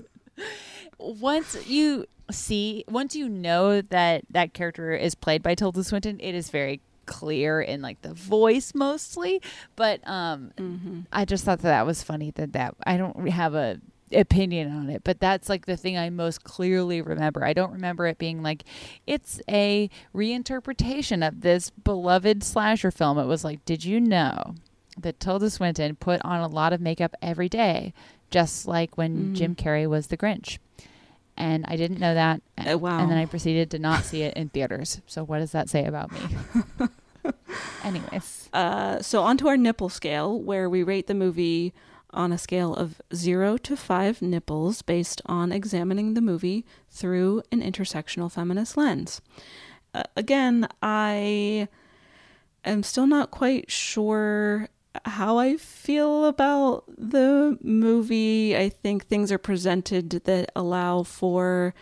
once you see, once you know that that character is played by Tilda Swinton, it is very clear in like the voice mostly. But um, I just thought that, that was funny that that I don't have a opinion on it but that's like the thing i most clearly remember. I don't remember it being like it's a reinterpretation of this beloved slasher film. It was like did you know that tilda swinton put on a lot of makeup every day just like when jim carrey was the grinch? And i didn't know that Oh, wow. and then i proceeded to not see it in theaters. So what does that say about me? Anyways. Uh, so onto our nipple scale, where we rate the movie on a scale of zero to five nipples based on examining the movie through an intersectional feminist lens. Uh, again, I am still not quite sure how I feel about the movie. I think things are presented that allow for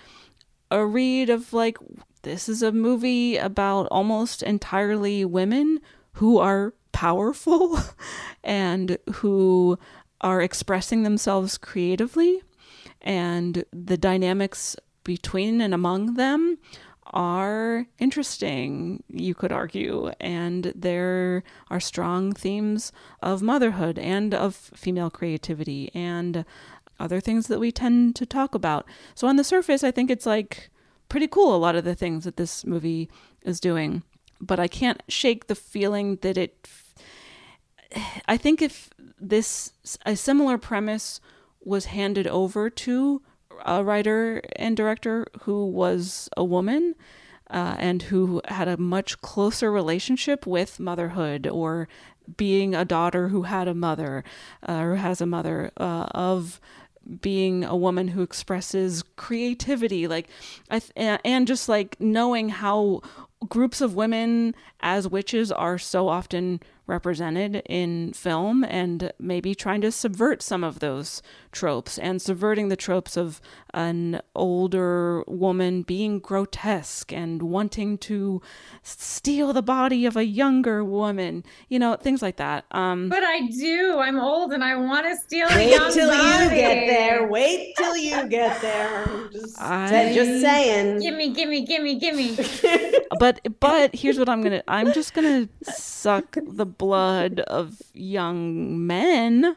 a read of like this is a movie about almost entirely women who are powerful and who are expressing themselves creatively and the dynamics between and among them are interesting, you could argue, and there are strong themes of motherhood and of female creativity and other things that we tend to talk about. So, on the surface, I think it's like pretty cool, a lot of the things that this movie is doing. But I can't shake the feeling that it. I think if this, a similar premise was handed over to a writer and director who was a woman uh, and who had a much closer relationship with motherhood or being a daughter who had a mother uh, or has a mother uh, of being a woman who expresses creativity like I th- and just like knowing how groups of women as witches are so often represented in film and maybe trying to subvert some of those tropes and subverting the tropes of an older woman being grotesque and wanting to steal the body of a younger woman you know things like that um but i do i'm old and i want to steal a Wait young till body. you get there. Wait till you get there. Just, I- just saying. gimme gimme gimme gimme but but here's what I'm gonna I'm just gonna suck the blood of young men,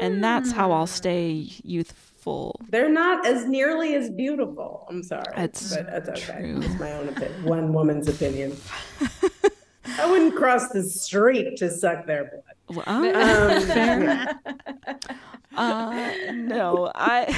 and that's how I'll stay youthful. They're not as nearly as beautiful. I'm sorry. That's but that's okay. true. It's my own opinion. One woman's opinion. I wouldn't cross the street to suck their blood. Well, Um. Uh, no, I,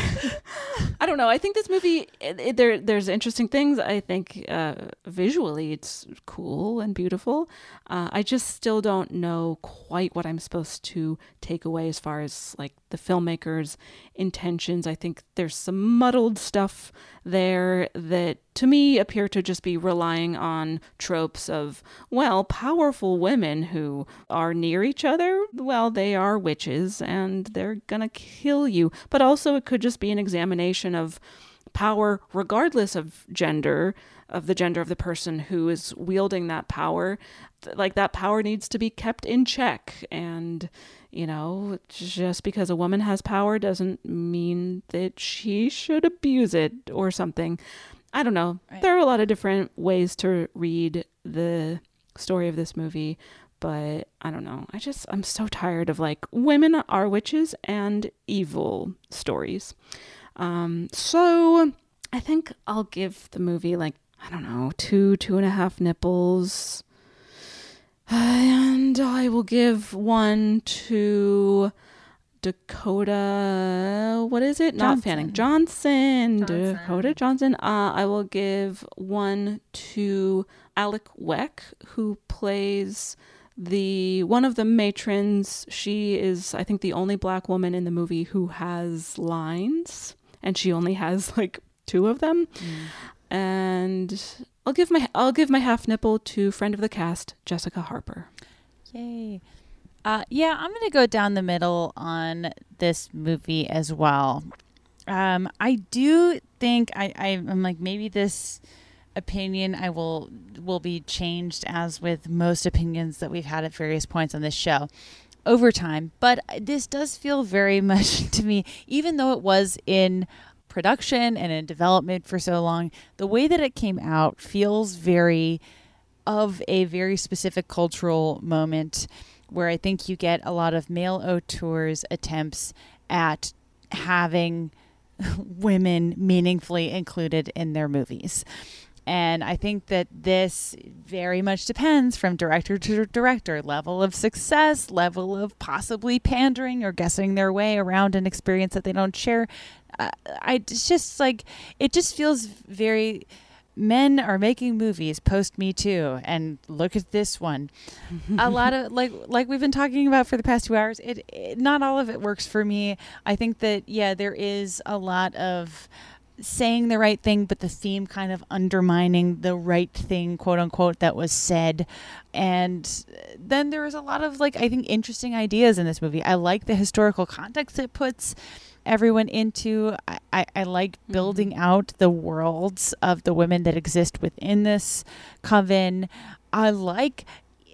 I don't know. I think this movie it, it- there there's interesting things. I think uh, visually it's cool and beautiful. Uh, I just still don't know quite what I'm supposed to take away as far as like the filmmakers' intentions. I think there's some muddled stuff there that to me appear to just be relying on tropes of well, powerful women who are near each other. Well, they are witches and they're gonna kill you. But also, it could just be an examination of power, regardless of gender, of the gender of the person who is wielding that power. Like that power needs to be kept in check. And, you know, just because a woman has power doesn't mean that she should abuse it or something. I don't know. There are a lot of different ways to read the story of this movie, but I don't know. I just, I'm so tired of like women are witches and evil stories. Um, so I think I'll give the movie like, I don't know, two, two and a half nipples. And I will give one to Dakota. What is it? Not Fanning. Johnson. Dakota Johnson. Uh, I will give one to Alek Wek, who plays the one of the matrons. She is, I think, the only black woman in the movie who has lines, and she only has like two of them. And I'll give my I'll give my half nipple to friend of the cast, Jessica Harper. Yay. Uh, yeah, I'm going to go down the middle on this movie as well. Um, I do think I, I, I'm like maybe this opinion I will will be changed as with most opinions that we've had at various points on this show over time. But this does feel very much to me, even though it was in production and in development for so long, the way that it came out feels very of a very specific cultural moment where I think you get a lot of male auteurs attempts at having women meaningfully included in their movies. And I think that this very much depends from director to director level of success, level of possibly pandering or guessing their way around an experience that they don't share. Uh, I it's just like it just feels very men are making movies post me too and look at this one. A lot of like like we've been talking about for the past two hours it, it not all of it works for me. I think that yeah there is a lot of saying the right thing but the theme kind of undermining the right thing quote unquote that was said. And then there is a lot of like i think interesting ideas in this movie. I like the historical context it puts everyone into. I, I, I like mm-hmm. building out the worlds of the women that exist within this coven. I like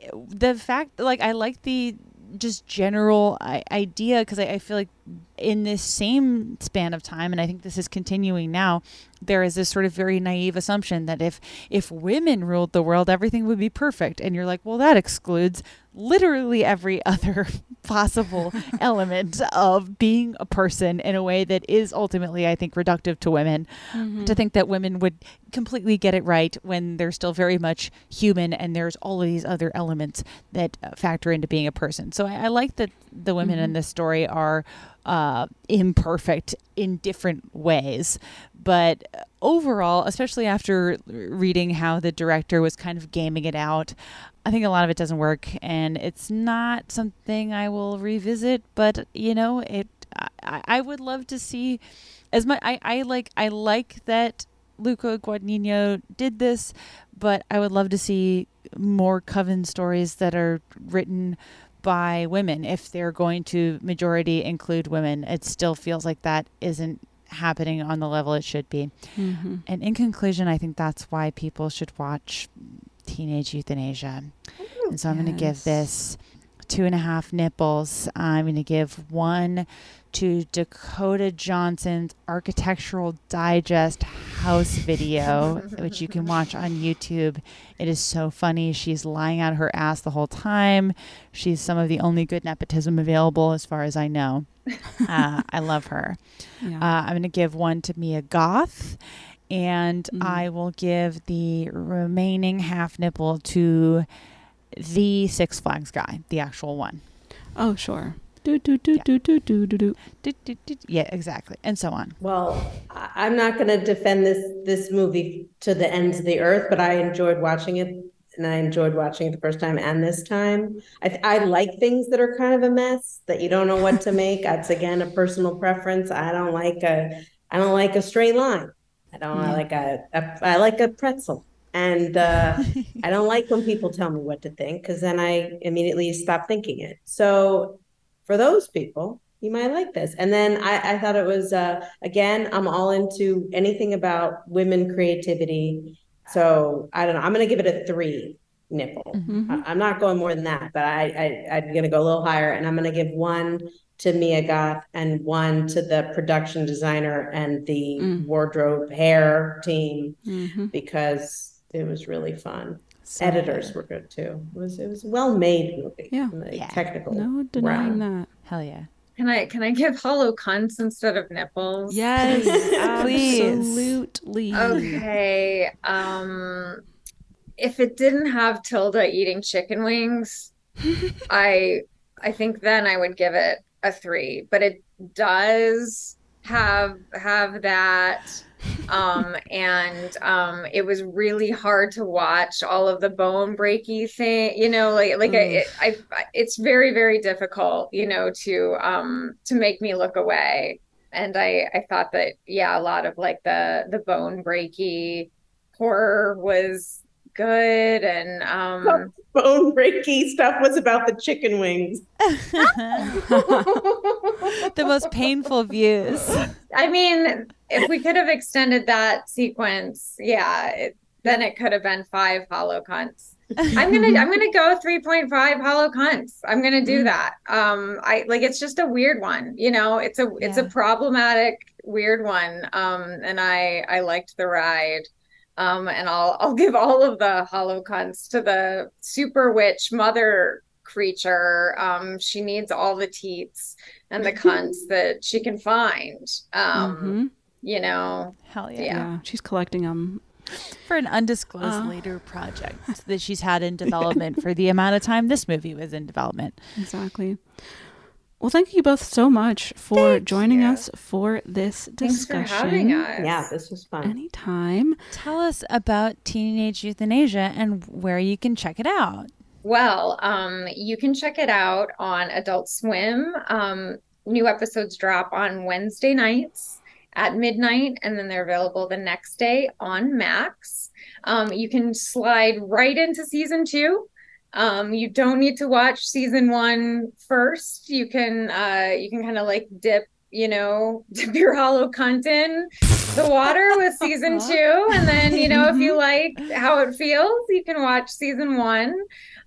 eh, the fact, like, I like the just general I- idea because I, I feel like in this same span of time, and I think this is continuing now, there is this sort of very naive assumption that if if women ruled the world, everything would be perfect. And you're like, well, that excludes literally every other possible element of being a person in a way that is ultimately, I think, reductive to women. Mhm. To think that women would completely get it right when they're still very much human and there's all of these other elements that uh, factor into being a person. So I, I like that the women in Mhm. this story are uh, imperfect in different ways. But overall, especially after reading how the director was kind of gaming it out, I think a lot of it doesn't work, and it's not something I will revisit. But you know, it. I, I would love to see as much. I, I like. I like that Luca Guadagnino did this, but I would love to see more Coven stories that are written by women. If they're going to majority include women, it still feels like that isn't happening on the level it should be. Mhm. And in conclusion, I think that's why people should watch Teenage Euthanasia. And so I'm going to give this two and a half nipples. I'm going to give one to Dakota Johnson's Architectural Digest house video, which you can watch on YouTube. It is so funny. She's lying out her ass the whole time. She's some of the only good nepotism available, as far as I know. Uh, I love her. Yeah. Uh, I'm going to give one to Mia Goth, and Mm. I will give the remaining half nipple to the Six Flags guy, the actual one. Oh, sure. Do do do do do do do do. Do, do, do. Yeah, exactly, and so on. Well, I- I'm not going to defend this this movie to the ends of the earth, but I enjoyed watching it, and I enjoyed watching it the first time and this time. I I like things that are kind of a mess that you don't know what to make. That's again a personal preference. I don't like a I don't like a straight line. I don't Yeah. like a, a I like a pretzel. And uh, I don't like when people tell me what to think because then I immediately stop thinking it. So for those people, you might like this. And then I, I thought it was uh, again, I'm all into anything about women creativity. So I don't know. I'm gonna give it a three nipple. Mhm. I, I'm not going more than that, but I, I I'm gonna go a little higher, and I'm gonna give one to Mia Goth and one to the production designer and the Mm. wardrobe hair team Mhm. because it was really fun. So Editors good. were good too. It was it was a well made movie. Yeah. in the Yeah. Technical. No denying round. that. Hell yeah. Can I can I give hollow cunts instead of nipples? Yes, Please. absolutely. Okay. Um if it didn't have Tilda eating chicken wings, I I think then I would give it a 3, but it does have have that um and um it was really hard to watch all of the bone breaky thing you know like like I, I it's very very difficult you know to um to make me look away. And i i thought that yeah a lot of like the the bone breaky horror was good and um Bone breaky stuff was about the chicken wings. the most painful views. I mean, if we could have extended that sequence, yeah, it, then it could have been five hollow cunts. I'm gonna I'm gonna go 3.5 hollow cunts. I'm gonna do that. Um, I like it's just a weird one, you know. It's a it's a problematic weird one. Um, and I I liked the ride. Um, and I'll I'll give all of the hollow cunts to the super witch mother creature. Um, she needs all the teats and the cunts that she can find. Um, Mhm. you know, Hell yeah. Yeah. yeah. she's collecting them. For an undisclosed Uh. later project that she's had in development for the amount of time this movie was in development. Exactly. Well, thank you both so much for Thank joining you. us for this thanks for discussion. having us. Yeah, this was fun. Anytime. Tell us about teenage euthanasia and where you can check it out. Well, um, you can check it out on Adult Swim. Um, new episodes drop on Wednesday nights at midnight, and then they're available the next day on Max. Um, you can slide right into season two. Um, you don't need to watch season one first. You can uh, you can kind of like dip, you know, dip your hollow cunt in the water with season two, and then you know if you like how it feels, you can watch season one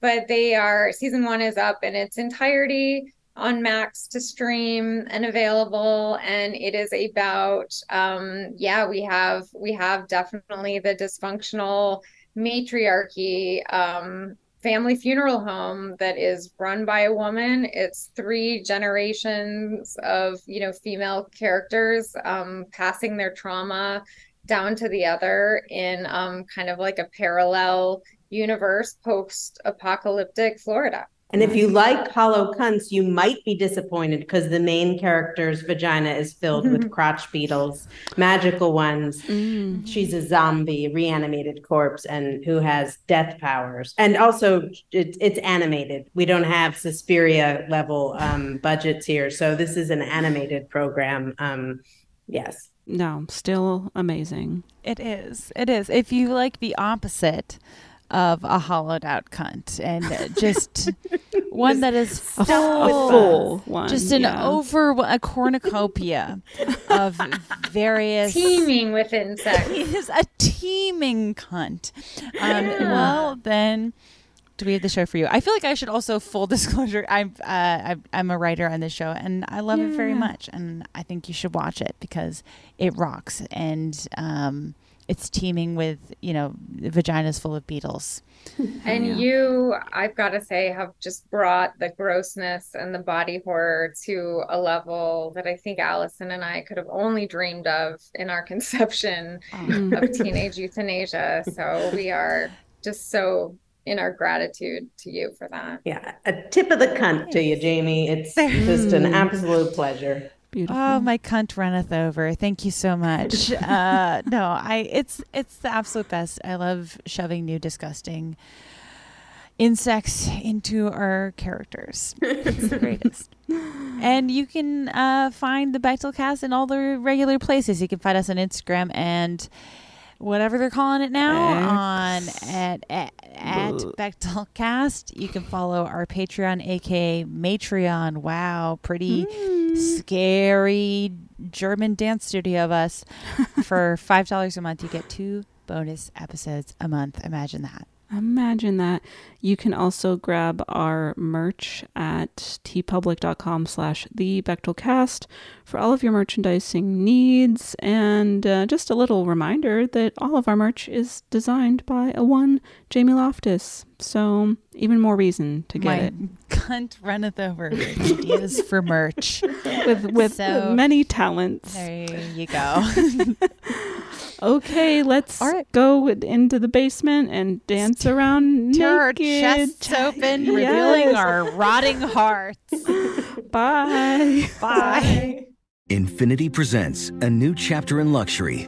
but they are season one is up in its entirety on Max to stream and available. And it is about, um, yeah, we have we have definitely the dysfunctional matriarchy um, family funeral home that is run by a woman. It's three generations of you know female characters um, passing their trauma down to the other in um, kind of like a parallel universe post apocalyptic Florida. And if you like hollow cunts, you might be disappointed because the main character's vagina is filled with crotch beetles, magical ones. Mm. She's a zombie, reanimated corpse, and who has death powers. And also, it, it's animated. We don't have Suspiria level um, budgets here, so this is an animated program. Um, yes. No, still amazing. It is. It is. If you like the opposite of a hollowed out cunt and just one that is full, full- a full one, just an yeah. over a cornucopia of various Teeming with insects. He is a teeming cunt. Um, Well, then. Do we have the show for you? I feel like I should also full disclosure. I'm uh, I'm- I'm a writer on this show, and I love it very much. And I think you should watch it because it rocks, and um, it's teeming with you know vaginas full of beetles. And you, I've got to say, have just brought the grossness and the body horror to a level that I think Alyson and I could have only dreamed of in our conception oh. of teenage euthanasia. So we are just so in our gratitude to you for that. Yeah. A tip of the cunt to you, Jamie. It's just an mm. absolute pleasure. Beautiful. Oh, my cunt runneth over. Thank you so much. uh, no, I it's it's the absolute best. I love shoving new disgusting insects into our characters. It's the greatest. and you can uh, find the Bechdel cast in all the regular places. You can find us on Instagram and whatever they're calling it now on at at, at Bechdel Cast. You can follow our Patreon, aka Matreon. Wow, pretty hmm. scary German dance studio of us. For five dollars a month, you get two bonus episodes a month. Imagine that. Imagine that. You can also grab our merch at teepublic.com slash the Bechdelcast for all of your merchandising needs. And uh, just a little reminder that all of our merch is designed by a one Jamie Loftus. So even more reason to get My it. cunt runneth over ideas for merch. With, with So- many talents. There you go. Okay, let's go into the basement and dance around naked. Chests open, revealing our rotting hearts. Bye. Bye. Infiniti presents a new chapter in luxury,